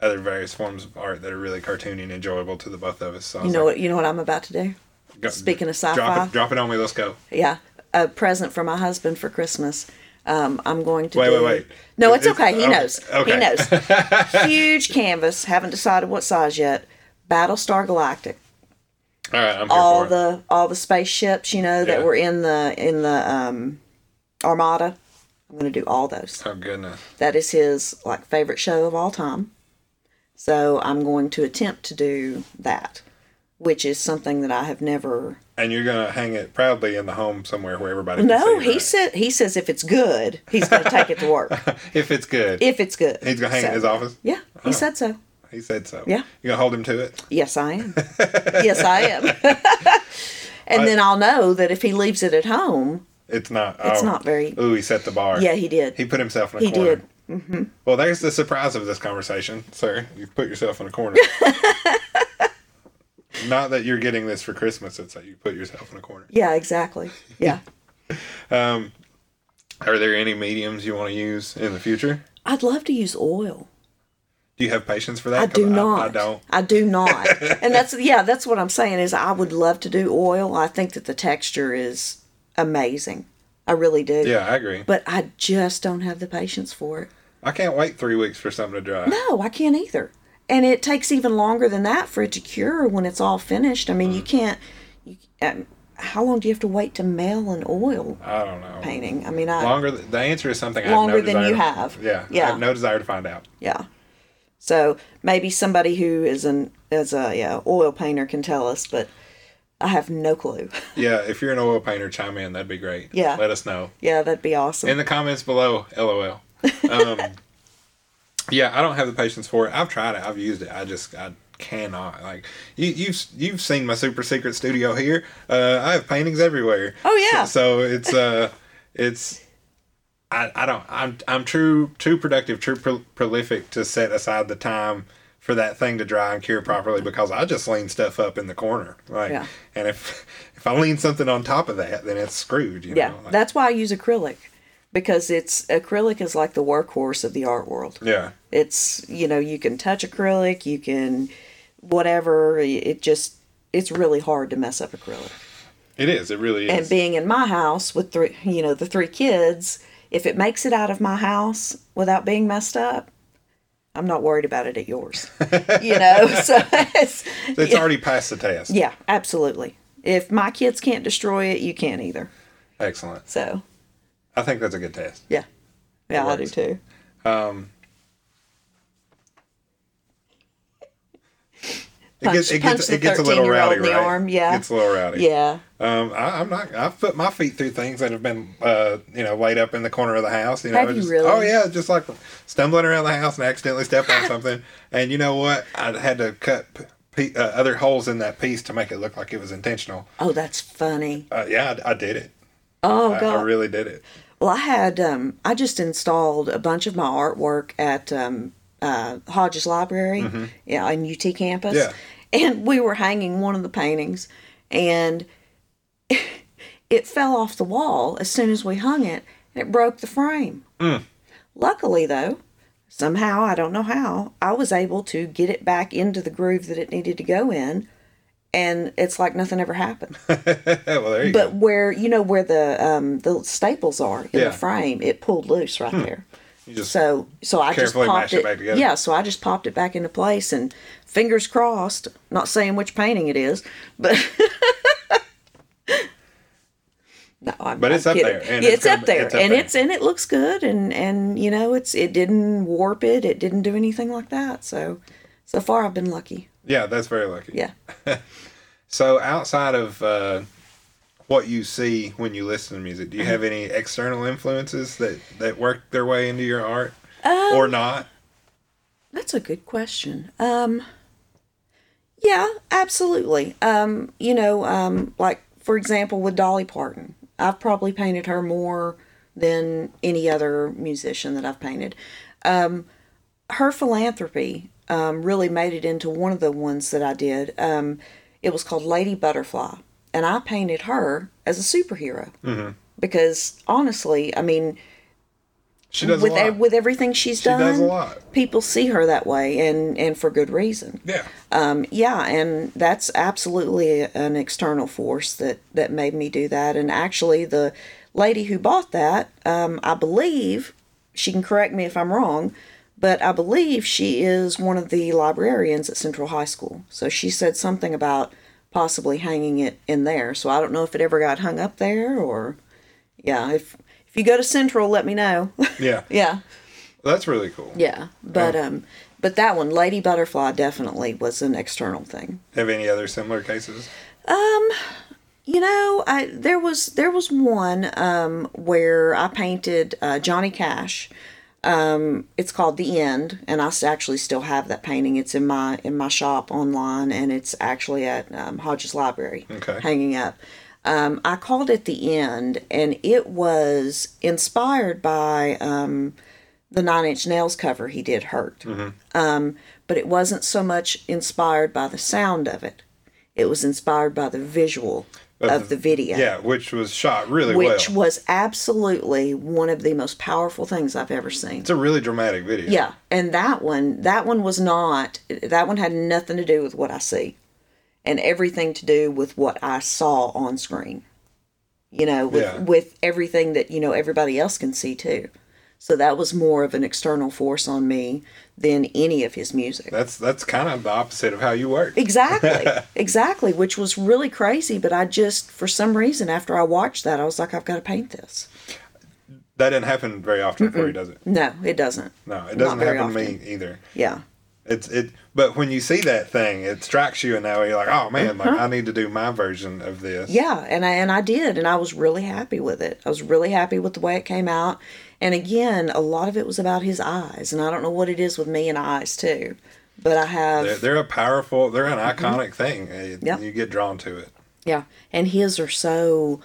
other various forms of art that are really cartoony and enjoyable to the both of us. So You know like, what? You know what I'm about to do? go- speaking of drop sci-fi. it, drop it on me. Let's go. Yeah. a present for my husband for Christmas. Um, I'm going to Wait, do. wait, wait. No, it's It's- okay. He okay, knows. okay. He knows. Huge canvas. Haven't decided what size yet. Battlestar Galactica. All right, I'm here All for it. the all the spaceships, you know, that Yeah. were in the in the um, Armada. I'm going to do all those. Oh goodness. That is his like favorite show of all time. So I'm going to attempt to do that, which is something that I have never. And you're gonna hang it proudly in the home somewhere where everybody. Can No, he said he says if it's good, he's going to take it to work. if it's good. If it's good, He's gonna hang it in his office. Yeah, he said so. He said so. Yeah. You gonna hold him to it? Yes, I am. yes, I am. and then I'll know that if he leaves it at home, It's not. it's oh. not very. Ooh, he set the bar. Yeah, he did. He put himself in a He corner. did. Mm-hmm. Well, there's the surprise of this conversation, sir. You've put yourself in a corner. Not that you're getting this for Christmas. It's that you put yourself in a corner. Yeah, exactly. Yeah. Um, are there any mediums you want to use in the future? I'd love to use oil. Do you have patience for that? I do not. I, don't. I do not. and that's yeah, that's what I'm saying is I would love to do oil. I think that the texture is amazing. I really do. Yeah, I agree. But I just don't have the patience for it. I can't wait three weeks for something to dry. No, I can't either. And it takes even longer than that for it to cure when it's all finished. I mean, Mm. you can't. You, um, how long do you have to wait to mail an oil I don't know. painting? I mean, I Longer. th- The answer is something Longer I no than you to- have. Yeah. Yeah. I have no desire to find out. yeah. So maybe somebody who is an is a yeah oil painter can tell us, but I have no clue. Yeah, if you're an oil painter, chime in. That'd be great. Yeah. Let us know. yeah, that'd be awesome. in the comments below lol um, yeah i don't have the patience for it. I've tried it. I've used it. I just i cannot. Like you, you've you've seen my super secret studio here. Uh, i have paintings everywhere. Oh, yeah. so, so it's uh it's I, I don't I'm I'm true too productive too pro- prolific to set aside the time for that thing to dry and cure properly because I just lean stuff up in the corner. Like Yeah. and if if I lean something on top of that then it's screwed you yeah, know like, that's why I use acrylic because it's acrylic is like the workhorse of the art world. yeah It's you know you can touch acrylic, you can whatever. It just it's really hard to mess up acrylic. It is. It really is. And being in my house with three, you know, the three kids, if it makes it out of my house without being messed up, I'm not worried about it at yours. you know, so it's, it's already passed the test. yeah, absolutely. If my kids can't destroy it, you can't either. Excellent. So I think that's a good test. yeah, yeah, I do too. Um, it Punch- gets it gets it gets a little rowdy, right? arm, yeah. Gets a little rowdy. Yeah, Um, I, I'm not. I've put my feet through things that have been, uh, you know, laid up in the corner of the house. You know, you just, really? Oh yeah, just like stumbling around the house and accidentally step on something. And you know what? I had to cut p- uh, other holes in that piece to make it look like it was intentional. oh, that's funny. Uh, yeah, I, I did it. Oh I, god. I really did it. Well, I had um, I just installed a bunch of my artwork at um, uh, Hodges Library, yeah, in UT campus, Yeah. and we were hanging one of the paintings, and it fell off the wall as soon as we hung it, and it broke the frame. Luckily, though, somehow I don't know how I was able to get it back into the groove that it needed to go in, and it's like nothing ever happened. well, there But go. where you know where the um the staples are in Yeah. the frame, it pulled loose right there. You just So so I just popped it back together. Yeah, so I just popped it back into place and fingers crossed. Not saying which painting it is, but no, I'm, But I'm it's up kidding. there, and it's it's, up there, it's up and there. it's and it looks good, and and you know it's it didn't warp it, it didn't do anything like that. So so far I've been lucky. Yeah, that's very lucky. Yeah. So outside of uh, what you see when you listen to music, do you have any external influences that that work their way into your art, Um, or not? That's a good question. Um, yeah, absolutely. Um, you know, um, like for example, with Dolly Parton, I've probably painted her more than any other musician that I've painted. Um, her philanthropy um, really made it into one of the ones that I did. Um, it was called Lady Butterfly, and I painted her as a superhero because honestly, I mean, She does a with lot. with everything she's She done. a. People see her that way, and and for good reason. Yeah. Um, yeah, and that's absolutely an external force that that made me do that. And actually, the lady who bought that, um, I believe, she can correct me if I'm wrong, but I believe she is one of the librarians at Central High School. So she said something about possibly hanging it in there. So I don't know if it ever got hung up there or, yeah. If if you go to Central, let me know. Yeah. yeah. That's really cool. Yeah, but um, but that one, Lady Butterfly, definitely was an external thing. Have any other similar cases? Um you know, I there was there was one um where I painted uh, Johnny Cash. Um, it's called The End, and I actually still have that painting. It's in my in my shop online, and it's actually at um, Hodges Library, Okay. hanging up. Um, I called it The End, and it was inspired by um, the Nine Inch Nails cover he did, Hurt. Um, but it wasn't so much inspired by the sound of it. It was inspired by the visual of the video Yeah, which was shot really which well. was absolutely one of the most powerful things I've ever seen. It's a really dramatic video. Yeah, and that one, that one was not. That one had nothing to do with what I see, and everything to do with what I saw on screen. You know, with Yeah. with everything that you know everybody else can see too. So that was more of an external force on me than any of his music. That's that's kind of the opposite of how you work. Exactly, exactly, which was really crazy. But I just, for some reason, after I watched that, I was like, I've got to paint this. That didn't happen very often for you, does it? No, it doesn't. No, it doesn't happen to me either. Yeah. It's it, but when you see that thing, it strikes you, and now you're like, oh man, like Uh-huh. I need to do my version of this. Yeah, and I and I did, and I was really happy with it. I was really happy with the way it came out. And again, a lot of it was about his eyes, and I don't know what it is with me and eyes too, but I have They're, they're a powerful, they're an iconic thing. It- Mm-hmm. Yeah. You get drawn to it. yeah, and his are so.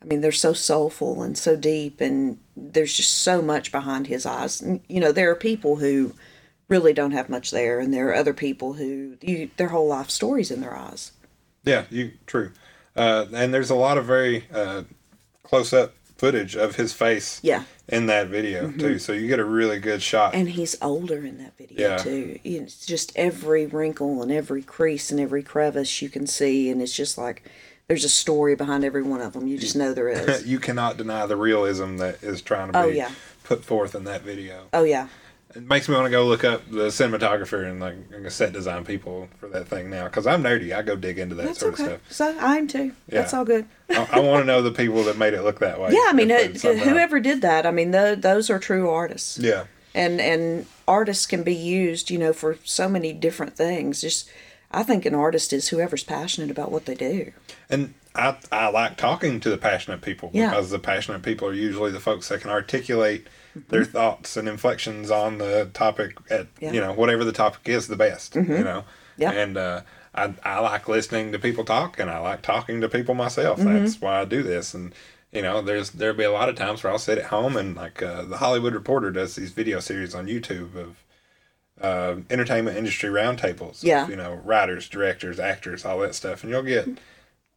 I mean, they're so soulful and so deep, and there's just so much behind his eyes. And, you know, there are people who really don't have much there, and there are other people who you, their whole life stories in their eyes. Yeah, you true. Uh, and there's a lot of very uh, close up footage of his face Yeah. Mm-hmm. in that video too. So you get a really good shot. And he's older in that video Yeah. too. It's just every wrinkle and every crease and every crevice you can see, and it's just like there's a story behind every one of them. You just know there is. you cannot deny the realism that is trying to be Oh, yeah. put forth in that video. oh yeah, It makes me want to go look up the cinematographer and like and set design people for that thing now because I'm nerdy. I go dig into that that's sort okay. of stuff. So I'm too. Yeah. That's all good. I, I want to know the people that made it look that way. Yeah, I mean, if uh, whoever did that, I mean, tho- those are true artists. Yeah, and and artists can be used you know for so many different things just i think an artist is whoever's passionate about what they do and I I like talking to the passionate people Yeah. because the passionate people are usually the folks that can articulate their thoughts and inflections on the topic at Mm-hmm. Yeah. Mm-hmm. you know whatever the topic is the best. You know, Yeah. and uh, I I like listening to people talk and I like talking to people myself. Mm-hmm. That's why I do this and. You know, there's there'll be a lot of times where I'll sit at home and like uh, the Hollywood Reporter does these video series on YouTube of uh, entertainment industry roundtables. of, Yeah. you know, writers, directors, actors, all that stuff, and you'll get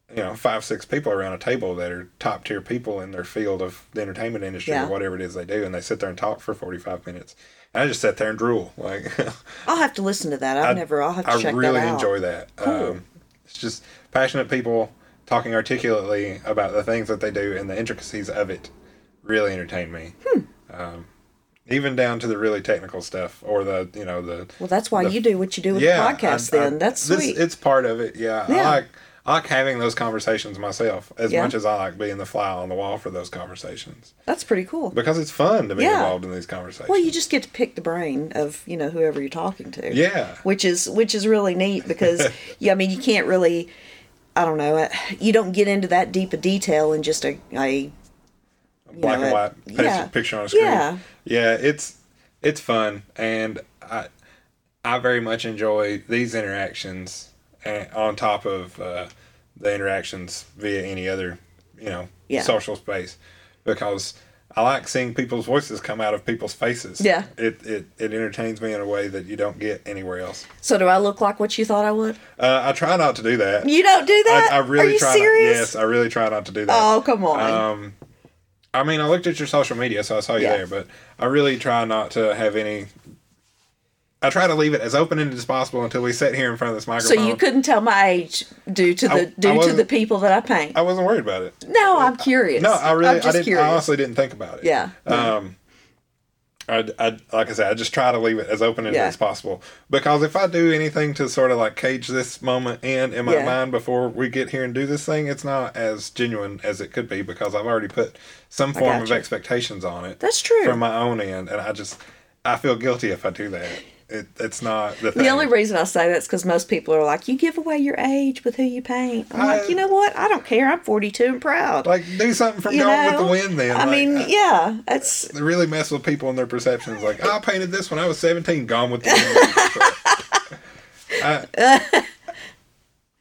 you know five six people around a table that are top tier people in their field of the entertainment industry Yeah. or whatever it is they do, and they sit there and talk for forty five minutes. And I just sit there and drool. Like i'll have to listen to that i've never i'll have to I check really that out enjoy that. Um, it's just passionate people talking articulately about the things that they do and the intricacies of it. Really entertain me. Hmm. Um, even down to the really technical stuff or the you know the well that's why the- you do what you do with yeah, podcast I- I- then that's this- sweet It's part of it. Yeah, Yeah. I like I like having those conversations myself as Yeah. much as I like being the fly on the wall for those conversations that's pretty cool because it's fun to be Yeah. involved in these conversations. well you just get to pick the brain of you know whoever you're talking to yeah, which is which is really neat because yeah i mean you can't really i don't know uh, you don't get into that deep a detail in just a, a black know, and white picture, yeah. picture on a screen. Yeah. yeah, it's it's fun, and I I very much enjoy these interactions on top of uh, the interactions via any other you know Yeah. social space because I like seeing people's voices come out of people's faces. Yeah. it it it entertains me in a way that you don't get anywhere else. so do i look like what you thought i would Uh, I try not to do that. you don't do that I, I really are you try. serious Not, yes, I really try not to do that. oh come on Um, I mean, I looked at your social media, so I saw you Yeah. there, but I really try not to have any. I try to leave it as open ended as possible until we sit here in front of this microphone. So you couldn't tell my age due to the I due to the people that I paint. I wasn't worried about it. no, I'm curious. No, I really, I didn't. curious. I honestly didn't think about it. Yeah. Um, I, I, like I said, I just try to leave it as open ended Yeah. as possible because if I do anything to sort of like cage this moment in in my Yeah. mind before we get here and do this thing, it's not as genuine as it could be because I've already put some form of expectations on it. That's true. from my own end, and I just I feel guilty if I do that. It, it's not the thing. The only reason I say that's because most people are like, you give away your age with who you paint. I'm I- like, uh, you know what? I don't care. I'm 42 and proud. like do something from you Gone know? with the Wind. Then I Like, mean, I- yeah, that's uh, they really mess with people and their perceptions. Like, "Oh, I painted this when I was 17, gone with the wind. I,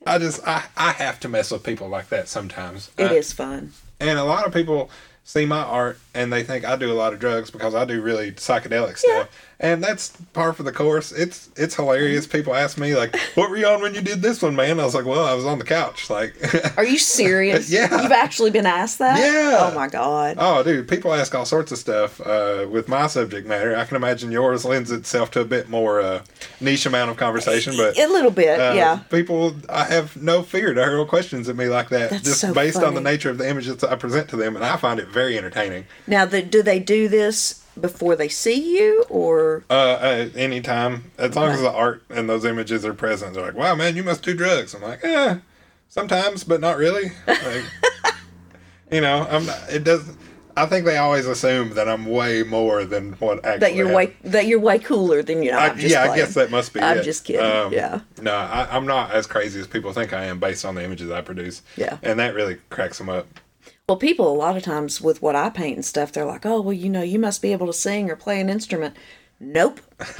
I just, I, I have to mess with people like that sometimes. it I- is fun. And a lot of people see my art and they think I do a lot of drugs because I do really psychedelic stuff. And that's par for the course. It's it's hilarious. People ask me like, "What were you on when you did this one, man?" I was like, "Well, I was on the couch." Like, Are you serious? Yeah. You've actually been asked that? Yeah. Oh my God. Oh, dude, people ask all sorts of stuff uh, with my subject matter. I can imagine yours lends itself to a bit more uh, niche amount of conversation, but a little bit, uh, yeah. people, I have no fear to hurl questions at me like that, That's just so based on the nature of the images I present to them, and I find it very entertaining. Now, the, do they do this before they see you, or Uh, uh, anytime, as long as the art and those images are present, they're like, "Wow, man, you must do drugs." I'm like, "Yeah, sometimes, but not really." Like, you know, I'm. Not, it does. I think they always assume that I'm way more than what actually. that you're happened. way that you're way cooler than you know? I, I'm just yeah, I guess that must be. I'm it. just kidding, Um, yeah. No, I, I'm not as crazy as people think I am based on the images I produce. Yeah. And that really cracks them up. Well, people a lot of times with what I paint and stuff, they're like, "Oh, well, you know, you must be able to sing or play an instrument." Nope,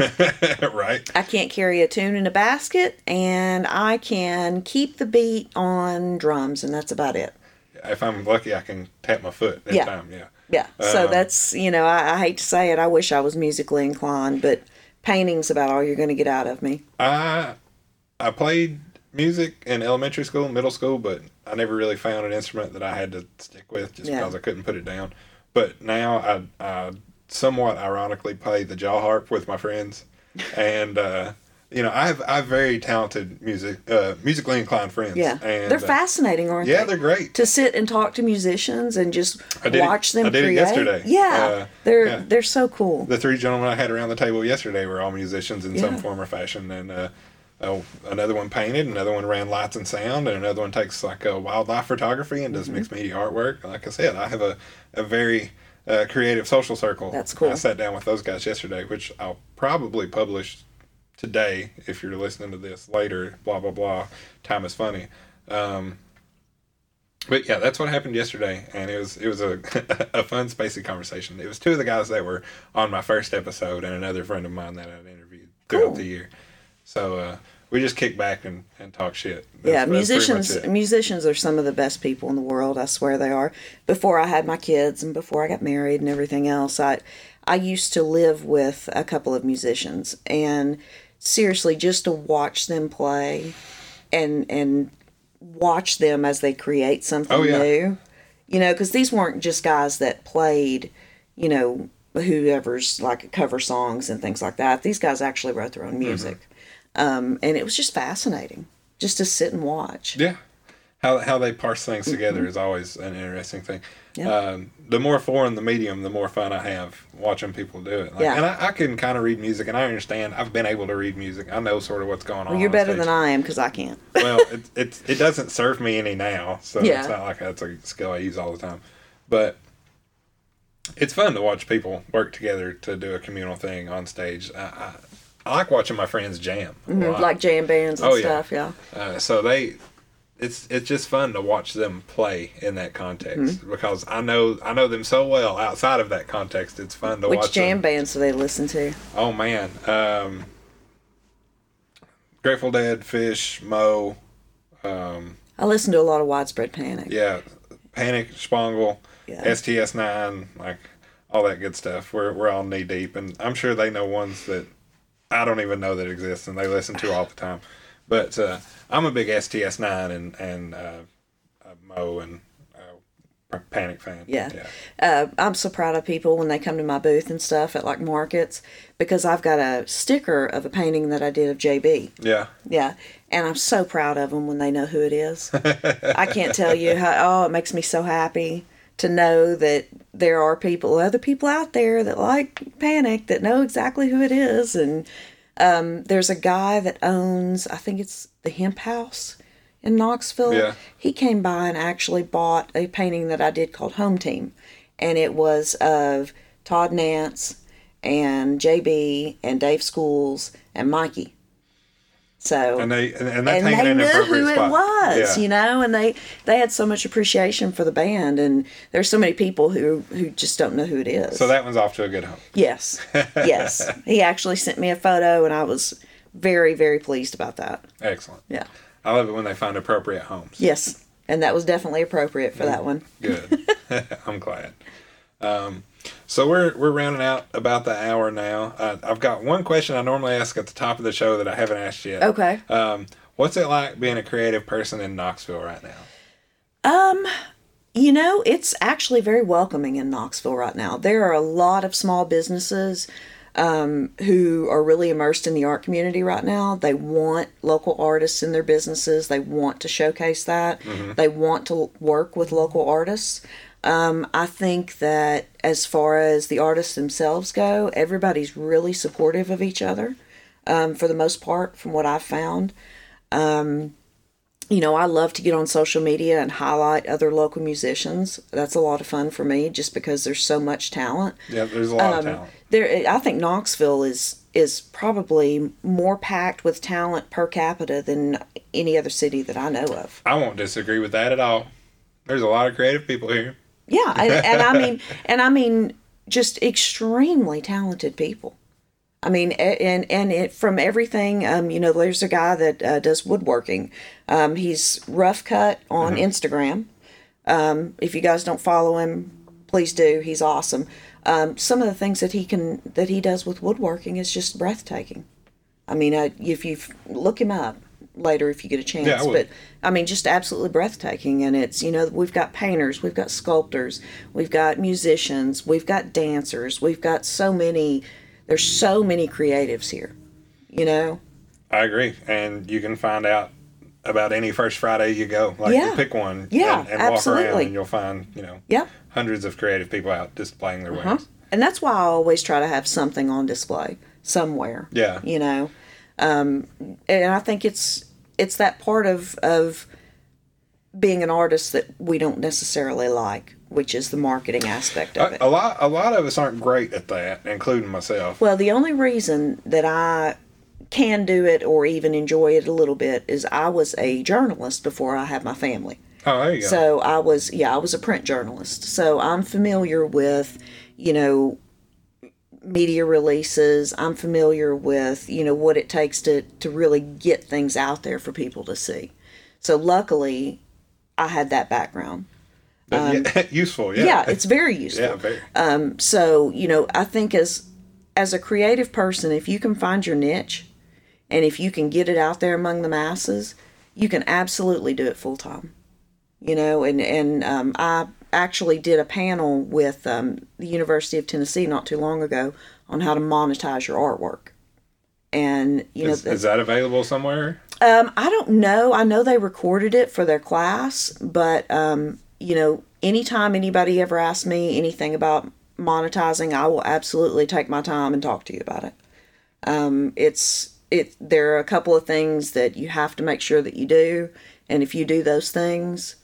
right. I can't carry a tune in a basket, and I can keep the beat on drums, and that's about it. If I'm lucky, I can tap my foot in Yeah. time. Yeah. Yeah. So Um, that's you know, I, I hate to say it, I wish I was musically inclined, but painting's about all you're going to get out of me. I I played music in elementary school, middle school, but I never really found an instrument that I had to stick with just Yeah. because I couldn't put it down. But now I, I somewhat ironically play the jaw harp with my friends, and uh, you know I have I have very talented music uh, musically inclined friends. Yeah, and, they're uh, fascinating, aren't Yeah, they? they're great. to sit and talk to musicians and just did it- watch them I did it create. yesterday. Yeah, Uh, they're yeah. they're so cool. the three gentlemen I had around the table yesterday were all musicians in some form or fashion, and uh, another one painted, another one ran lights and sound, and another one takes like uh, wildlife photography and does Mm-hmm. mixed media artwork. Like I said, I have a a very uh, creative social circle. That's cool. I sat down with those guys yesterday, which I'll probably publish today if you're listening to this later. Blah blah blah. Time is funny. Um, but yeah, that's what happened yesterday, and it was it was a a fun, spacey conversation. It was two of the guys that were on my first episode, and another friend of mine that I'd interviewed throughout Cool. the year. So uh, we just kick back and, and talk shit. yeah, That's- that's musicians musicians are some of the best people in the world. I swear they are. Before I had my kids and before I got married and everything else, I I used to live with a couple of musicians, and seriously, just to watch them play and and watch them as they create something Oh, yeah. new. You know, because these weren't just guys that played, you know, whoever's like cover songs and things like that. These guys actually wrote their own mm-hmm. music, um, and it was just fascinating just to sit and watch. Yeah. How, how they parse things together is always an interesting thing. Mm-hmm. Yeah. Um, the more foreign the medium, the more fun I have watching people do it. Like, Yeah. And I, I can kind of read music, and I understand. I've been able to read music. I know sort of what's going on. You're on better stage. than I am because I can't. well, it, it it doesn't serve me any now, so Yeah. it's not like that's a skill I use all the time. But it's fun to watch people work together to do a communal thing on stage. I, I, like watching my friends jam. lot. like jam bands and Oh, yeah. stuff. Yeah. Uh, so they, it's it's just fun to watch them play in that context Mm-hmm. because I know I know them so well outside of that context. It's fun to Which watch. Which jam them. bands do they listen to? Oh man, um, Grateful Dead, Phish, Mo, um, I listen to a lot of Widespread Panic. yeah, Panic, Spangle, Yeah. STS nine, like all that good stuff. We're we're all knee deep, and I'm sure they know ones that I don't even know that exists, and they listen to all the time. But uh, I'm a big STS nine and and uh, uh, Mo and uh, panic fan. Yeah. Yeah. Uh, I'm so proud of people when they come to my booth and stuff at like markets because I've got a sticker of a painting that I did of JB. Yeah. Yeah. And I'm so proud of them when they know who it is. I can't tell you how, oh, it makes me so happy to know that there are people, other people out there that like Panic that know exactly who it is. And um, there's a guy that owns, I think it's the Hemp House in Knoxville. Yeah. He came by and actually bought a painting that I did called Home Team. And it was of Todd Nance and JB and Dave Schools and Mikey. So And they and, and that's and they knew who it was, Yeah. you know, and they they had so much appreciation for the band, and there's so many people who who just don't know who it is. So that one's off to a good home. yes, yes, he actually sent me a photo, and I was very very pleased about that. Excellent. Yeah, I love it when they find appropriate homes. yes, and that was definitely appropriate for that one. Good. I'm glad. Um, so we're we're rounding out about the hour now. Uh, I've got one question I normally ask at the top of the show that I haven't asked yet. Okay. Um, what's it like being a creative person in Knoxville right now? You know, it's actually very welcoming in Knoxville right now. There are a lot of small businesses um, who are really immersed in the art community right now. They want local artists in their businesses. They want to showcase that. They want to work with local artists. Um, I think that as far as the artists themselves go, everybody's really supportive of each other um, for the most part, from what I've found you know, I love to get on social media and highlight other local musicians. That's a lot of fun for me just because there's so much talent. Yeah, there's a lot Um, of talent. There I think Knoxville is is probably more packed with talent per capita than any other city that I know of. I won't disagree with that at all. There's a lot of creative people here. Yeah, and, and I mean and I mean just extremely talented people. I mean, and and it from everything. Um, you know, there's a guy that uh, does woodworking. Um, he's rough cut on Instagram. Um, if you guys don't follow him, please do. He's awesome. Um, some of the things that he can that he does with woodworking is just breathtaking. I mean, uh, if you look him up later if you get a chance, Yeah, I but I mean, just absolutely breathtaking. And it's you know we've got painters, we've got sculptors, we've got musicians, we've got dancers, we've got so many. There's so many creatives here. You know, I agree, and you can find out about any first Friday you go. Like Yeah. you pick one, Yeah, and, and walk around, and you'll find you know Yep. hundreds of creative people out displaying their Huh? wares. And that's why I always try to have something on display somewhere. Yeah. You know, um, and I think it's it's that part of of being an artist that we don't necessarily like, which is the marketing aspect of it. A, a lot, a lot of us aren't great at that, including myself. Well, the only reason that I can do it or even enjoy it a little bit is I was a journalist before I had my family. Oh, there you go. So I was, yeah, I was a print journalist. So I'm familiar with, you know, media releases. I'm familiar with, you know, what it takes to to really get things out there for people to see. So luckily, I had that background. But yeah, useful, yeah. um, Yeah, it's very useful. yeah, very. So, you know, I think as as a creative person, if you can find your niche and if you can get it out there among the masses, you can absolutely do it full time. You know, and and um, I actually did a panel with um, the University of Tennessee not too long ago on how to monetize your artwork. And you Is, know, is that available somewhere? um, I don't know. I know they recorded it for their class, but um, you know, anytime anybody ever asks me anything about monetizing, I will absolutely take my time and talk to you about it. Um, it's it. There are a couple of things that you have to make sure that you do, and if you do those things,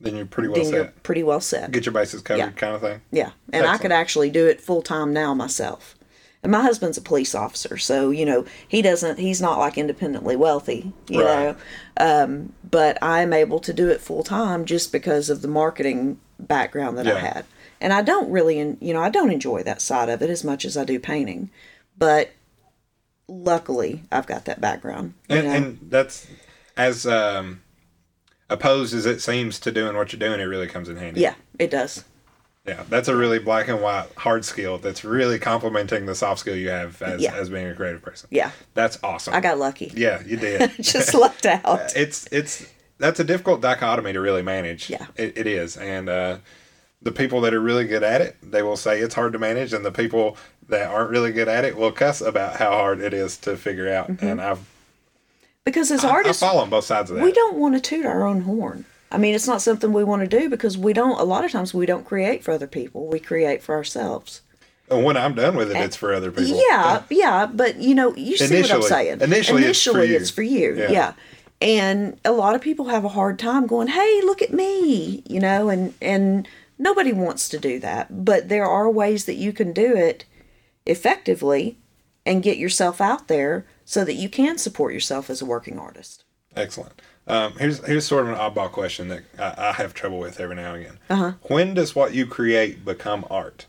Then you're pretty well then you're set. pretty well set. Get your bases covered, Yeah. kind of thing. Yeah, and I could actually do it full time now myself. And my husband's a police officer, so you know he doesn't. He's not like independently wealthy, you Right. know. Um, but I'm able to do it full time just because of the marketing background that I had. And I don't really, you know, I don't enjoy that side of it as much as I do painting. But luckily, I've got that background. And, and that's as um, opposed as it seems to doing what you're doing. It really comes in handy. yeah, it does. yeah. That's a really black and white hard skill. That's really complementing the soft skill you have as Yeah. as being a creative person. Yeah, That's awesome. I got lucky. Yeah, you did. Just lucked out. it's it's that's a difficult dichotomy to really manage. Yeah. it, it is, and uh, the people that are really good at it, they will say it's hard to manage, and the people that aren't really good at it will cuss about how hard it is to figure out. Mm-hmm. And I've Because as I, I artists, on both sides of that. we don't want to toot our own horn. I mean, it's not something we want to do because we don't. A lot of times, we don't create for other people. We create for ourselves. And when I'm done with it, eh, it's for other people. Yeah, yeah, but you know, you see what I'm Initially- saying. initially it's for you. it's for you. Yeah. Yeah. And a lot of people have a hard time going, "Hey, look at me," you know, and and nobody wants to do that. But there are ways that you can do it effectively and get yourself out there so that you can support yourself as a working artist. Excellent. Um, here's here's sort of an oddball question that I, I have trouble with every now and again. Uh-huh. When does what you create become art?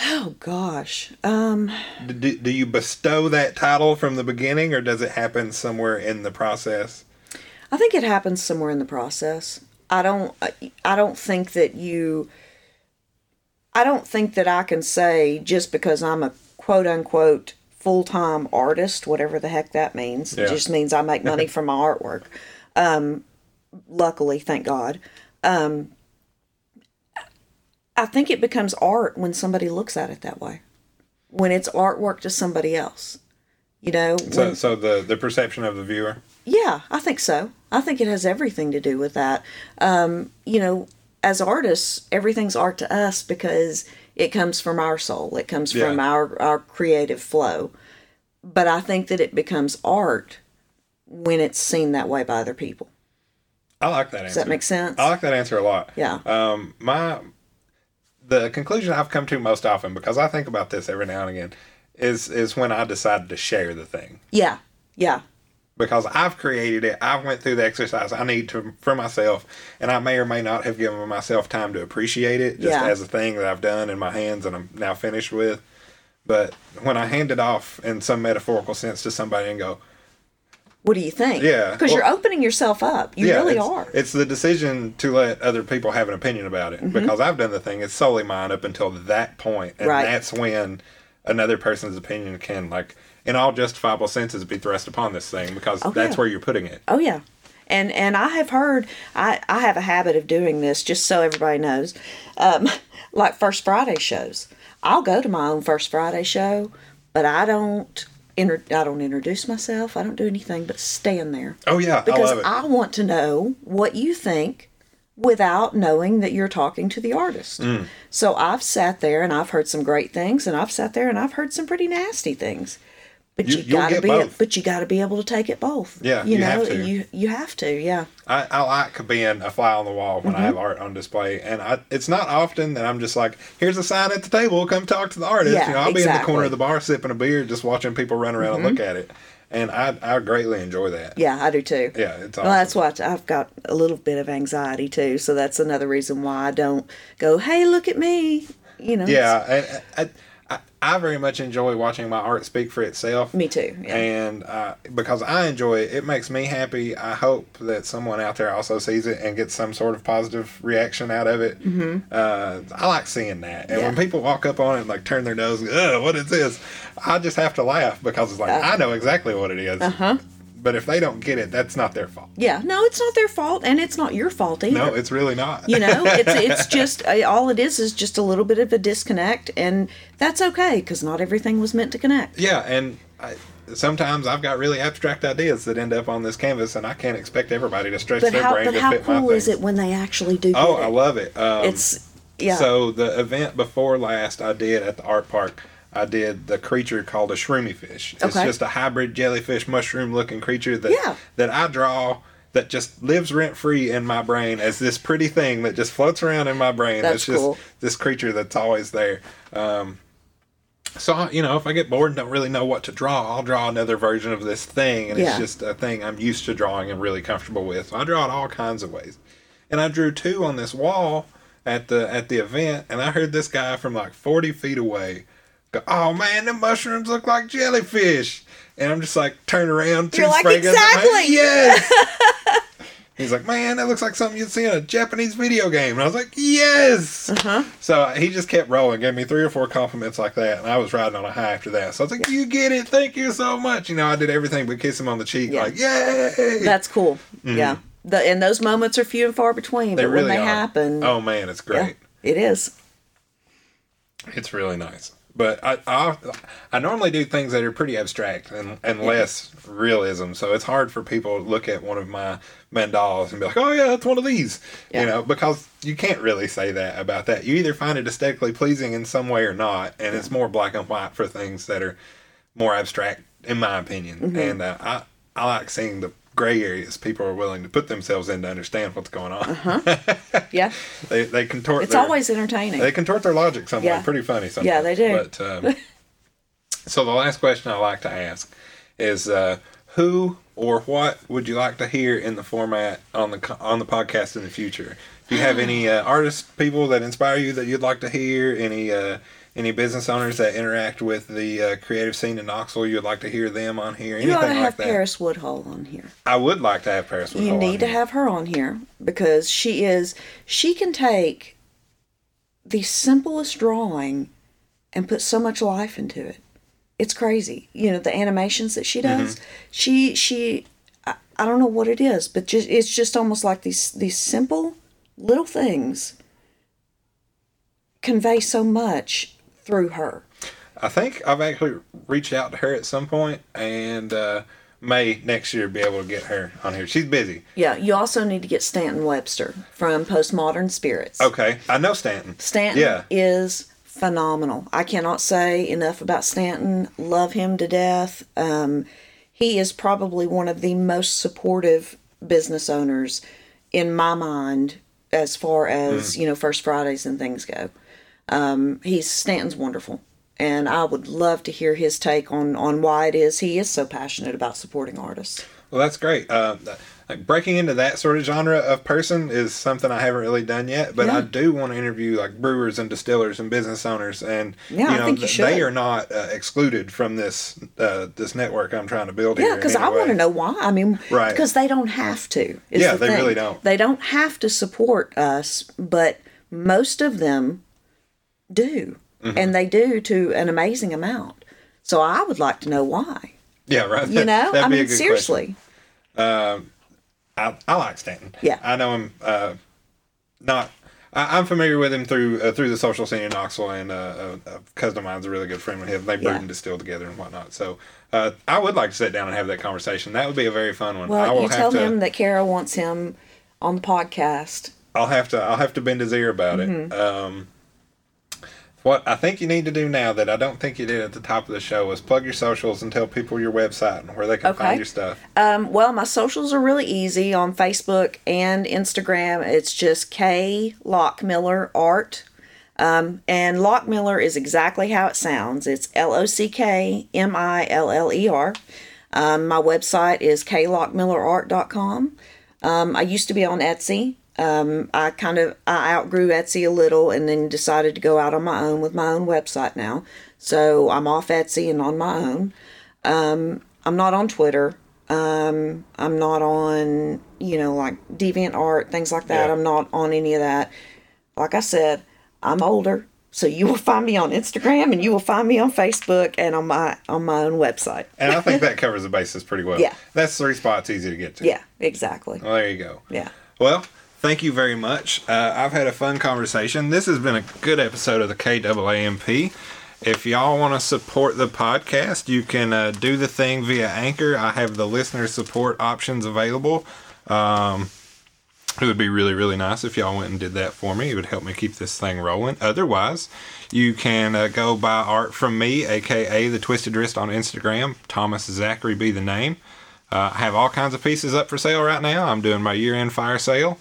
Oh gosh. Um Do, do you bestow that title from the beginning, or does it happen somewhere in the process? I think it happens somewhere in the process. I don't I- I don't think that you I don't think that I can say just because I'm a quote unquote full-time artist, whatever the heck that means. Yeah. It just means I make money from my artwork. Um luckily, thank God. Um I think it becomes art when somebody looks at it that way. When it's artwork to somebody else. You know, So, when- so the the perception of the viewer. yeah, I think so. I think it has everything to do with that. Um, you know, as artists, everything's art to us because it comes from our soul. It comes from our our creative flow. But I think that it becomes art when it's seen that way by other people. I like that answer. Does that make sense? I like that answer a lot. Yeah. Um, my the conclusion I've come to most often because I think about this every now and again is is when I decided to share the thing yeah. Yeah. Because I've created it. I've went through the exercise I need to for myself, and I may or may not have given myself time to appreciate it just Yeah. as a thing that I've done in my hands and I'm now finished with. But when I hand it off in some metaphorical sense to somebody and go, What do you think? Yeah, Because you're opening yourself up. You really it's, are. It's the decision to let other people have an opinion about it Mm-hmm. because I've done the thing. It's solely mine up until that point, and Right. that's when another person's opinion can, like, in all justifiable senses, be thrust upon this thing because Oh, that's yeah. where you're putting it. Oh yeah. And and I have heard I, I have a habit of doing this just so everybody knows. Um, like First Friday shows. I'll go to my own First Friday show, but I don't inter- I don't introduce myself. I don't do anything but stand there. Oh yeah, I Because it. I, want to know what you think without knowing that you're talking to the artist. Mm. So I've sat there and I've heard some great things and I've sat there and I've heard some pretty nasty things. But You- you, gotta be both. but you gotta be able to take it both. Yeah, You, you know, have to. you you have to, yeah. I, I like being a fly on the wall when I Mm-hmm. have art on display, and I, it's not often that I'm just like, "Here's a sign at the table. Come talk to the artist." Yeah, you know, I'll be in the. Mm-hmm. corner of the bar sipping a beer, just watching people run around and look at it, and I I greatly enjoy that. Yeah, I do too. Yeah, it's awesome. Well, that's what I've got a little bit of anxiety too, so that's another reason why I don't go, "Hey, look at me," you know. Yeah, and I, I, I very much enjoy watching my art speak for itself. Me too. Yeah. And uh, because I enjoy it, it makes me happy. I hope that someone out there also sees it and gets some sort of positive reaction out of it. Mm-hmm. Uh, I like seeing that. And when people walk up on it and like turn their nose, Ugh, what is this? I just have to laugh because it's like, I know exactly what it is. Uh-huh. But if they don't get it, that's not their fault. yeah. No, it's not their fault, and it's not your fault either. No, it's really not. you know, it's it's just uh, all it is is just a little bit of a disconnect, and that's okay because not everything was meant to connect. Yeah, and I, sometimes I've got really abstract ideas that end up on this canvas, and I can't expect everybody to stretch But their how brain but to how fit my cool is things. it when they actually do? Oh, I love it. Um, It's yeah. So the event before last I did at the art park, I did the creature called a shroomy fish. It's Okay. just a hybrid jellyfish mushroom looking creature that Yeah. that I draw that just lives rent free in my brain as this pretty thing that just floats around in my brain. That's it's just cool. this creature that's always there. Um, so you know, if I get bored and don't really know what to draw, I'll draw another version of this thing, and Yeah. it's just a thing I'm used to drawing and really comfortable with. So I draw it all kinds of ways, and I drew two on this wall at the at the event, and I heard this guy from like 40 feet away go, "Oh man, the mushrooms look like jellyfish," and I'm just like turn around, two You're like, spray guns "Exactly." yes. He's like, man, that looks like something you'd see in a Japanese video game. And I was like, yes. Uh-huh. So he just kept rolling, gave me three or four compliments like that, and I was riding on a high after that. So I was like, you get it. Thank you so much. You know, I did everything but kiss him on the cheek, Yeah. like, yay. That's cool. Mm-hmm. Yeah. The, and those moments are few and far between. They but really when they are. happen, Oh man, it's yeah, great. it is. It's really nice. But I, I I normally do things that are pretty abstract and, and less realism. So it's hard for people to look at one of my mandalas and be like, oh, yeah, that's one of these. Yeah. You know, because you can't really say that about that. You either find it aesthetically pleasing in some way or not. And it's more black and white for things that are more abstract, in my opinion. Mm-hmm. And uh, I, I like seeing the gray areas people are willing to put themselves in to understand what's going on. Yeah, they, they contort it's their- always entertaining. they contort their logic some way. Yeah. Pretty funny sometimes. Yeah, they do. But um, so the last question I like to ask is, uh, who or what would you like to hear in the format on the on the podcast in the future? Do you have any uh, artists, people that inspire you that you'd like to hear? Any uh, any business owners that interact with the uh, creative scene in Knoxville? You'd like to hear them on here? you Anything ought to like have that? Paris Woodhull on here. I would like to have Paris. you Woodhull on need to here. have her on here because she is she can take the simplest drawing and put so much life into it it's crazy you know the animations that she does Mm-hmm. she she I, I don't know what it is but just it's just almost like these these simple little things convey so much through her I think I've actually reached out to her at some point, and uh, may next year be able to get her on here. She's busy. yeah you also need to get stanton webster from postmodern spirits Okay, I know Stanton. Stanton Yeah. is phenomenal. I cannot say enough about Stanton. Love him to death. Um, he is probably one of the most supportive business owners in my mind as far as Hmm. you know First Fridays and things go. Um, he's Stanton's wonderful, and I would love to hear his take on on why it is he is so passionate about supporting artists. Well, that's great. Uh, like breaking into that sort of genre of person is something I haven't really done yet, but I do want to interview like brewers and distillers and business owners, and Yeah, you know think you th- they are not uh, excluded from this uh, this network I'm trying to build. Yeah, because I want to know why. I mean, Right. because they don't have to. Yeah, the they thing. really don't. They don't have to support us, but most of them do, Mm-hmm. and they do to an amazing amount. So I would like to know why. Yeah, right. You know, That'd I be a mean, seriously. question. I, I like Stanton. Yeah. I know him. Uh, not. I, I'm familiar with him through uh, through the social scene in Knoxville, and uh, a, a cousin of mine's a really good friend with him. They brew Yeah. and distill together and whatnot. So uh, I would like to sit down and have that conversation. That would be a very fun one. I Well, will you tell to. him that Kara wants him on the podcast. I'll have to. I'll have to bend his ear about Mm-hmm. it. Um, what I think you need to do now that I don't think you did at the top of the show is plug your socials and tell people your website and where they can Okay. find your stuff. Um, well, my socials are really easy on Facebook and Instagram. It's just K Lockmiller Art. Um, and Lockmiller is exactly how it sounds. It's L O C K M I L L E R. Um, my website is klockmillerart.com. Um, I used to be on Etsy. Um, I kind of I outgrew Etsy a little and then decided to go out on my own with my own website now. So I'm off Etsy and on my own. Um, I'm not on Twitter. Um, I'm not on, you know, like Deviant Art, things like that. Yeah. I'm not on any of that. Like I said, I'm older, so you will find me on Instagram and you will find me on Facebook and on my on my own website. And I think that covers the basis pretty well. Yeah. That's three spots easy to get to. Yeah, exactly. Well, there you go. Yeah. Well, thank you very much. Uh, I've had a fun conversation. This has been a good episode of the KAANP. If y'all want to support the podcast, you can uh, do the thing via Anchor. I have the listener support options available. Um, it would be really, really nice if y'all went and did that for me. It would help me keep this thing rolling. Otherwise, you can uh, go buy art from me, aka the Twisted Wrist on Instagram. Thomas Zachary be the name. Uh, I have all kinds of pieces up for sale right now. I'm doing my year end fire sale.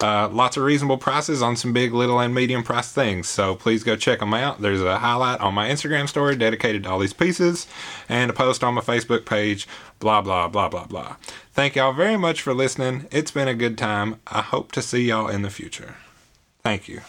Uh, lots of reasonable prices on some big, little, and medium price things. So please go check them out. There's a highlight on my Instagram story dedicated to all these pieces and a post on my Facebook page. Blah, blah, blah, blah, blah. Thank y'all very much for listening. It's been a good time. I hope to see y'all in the future. Thank you.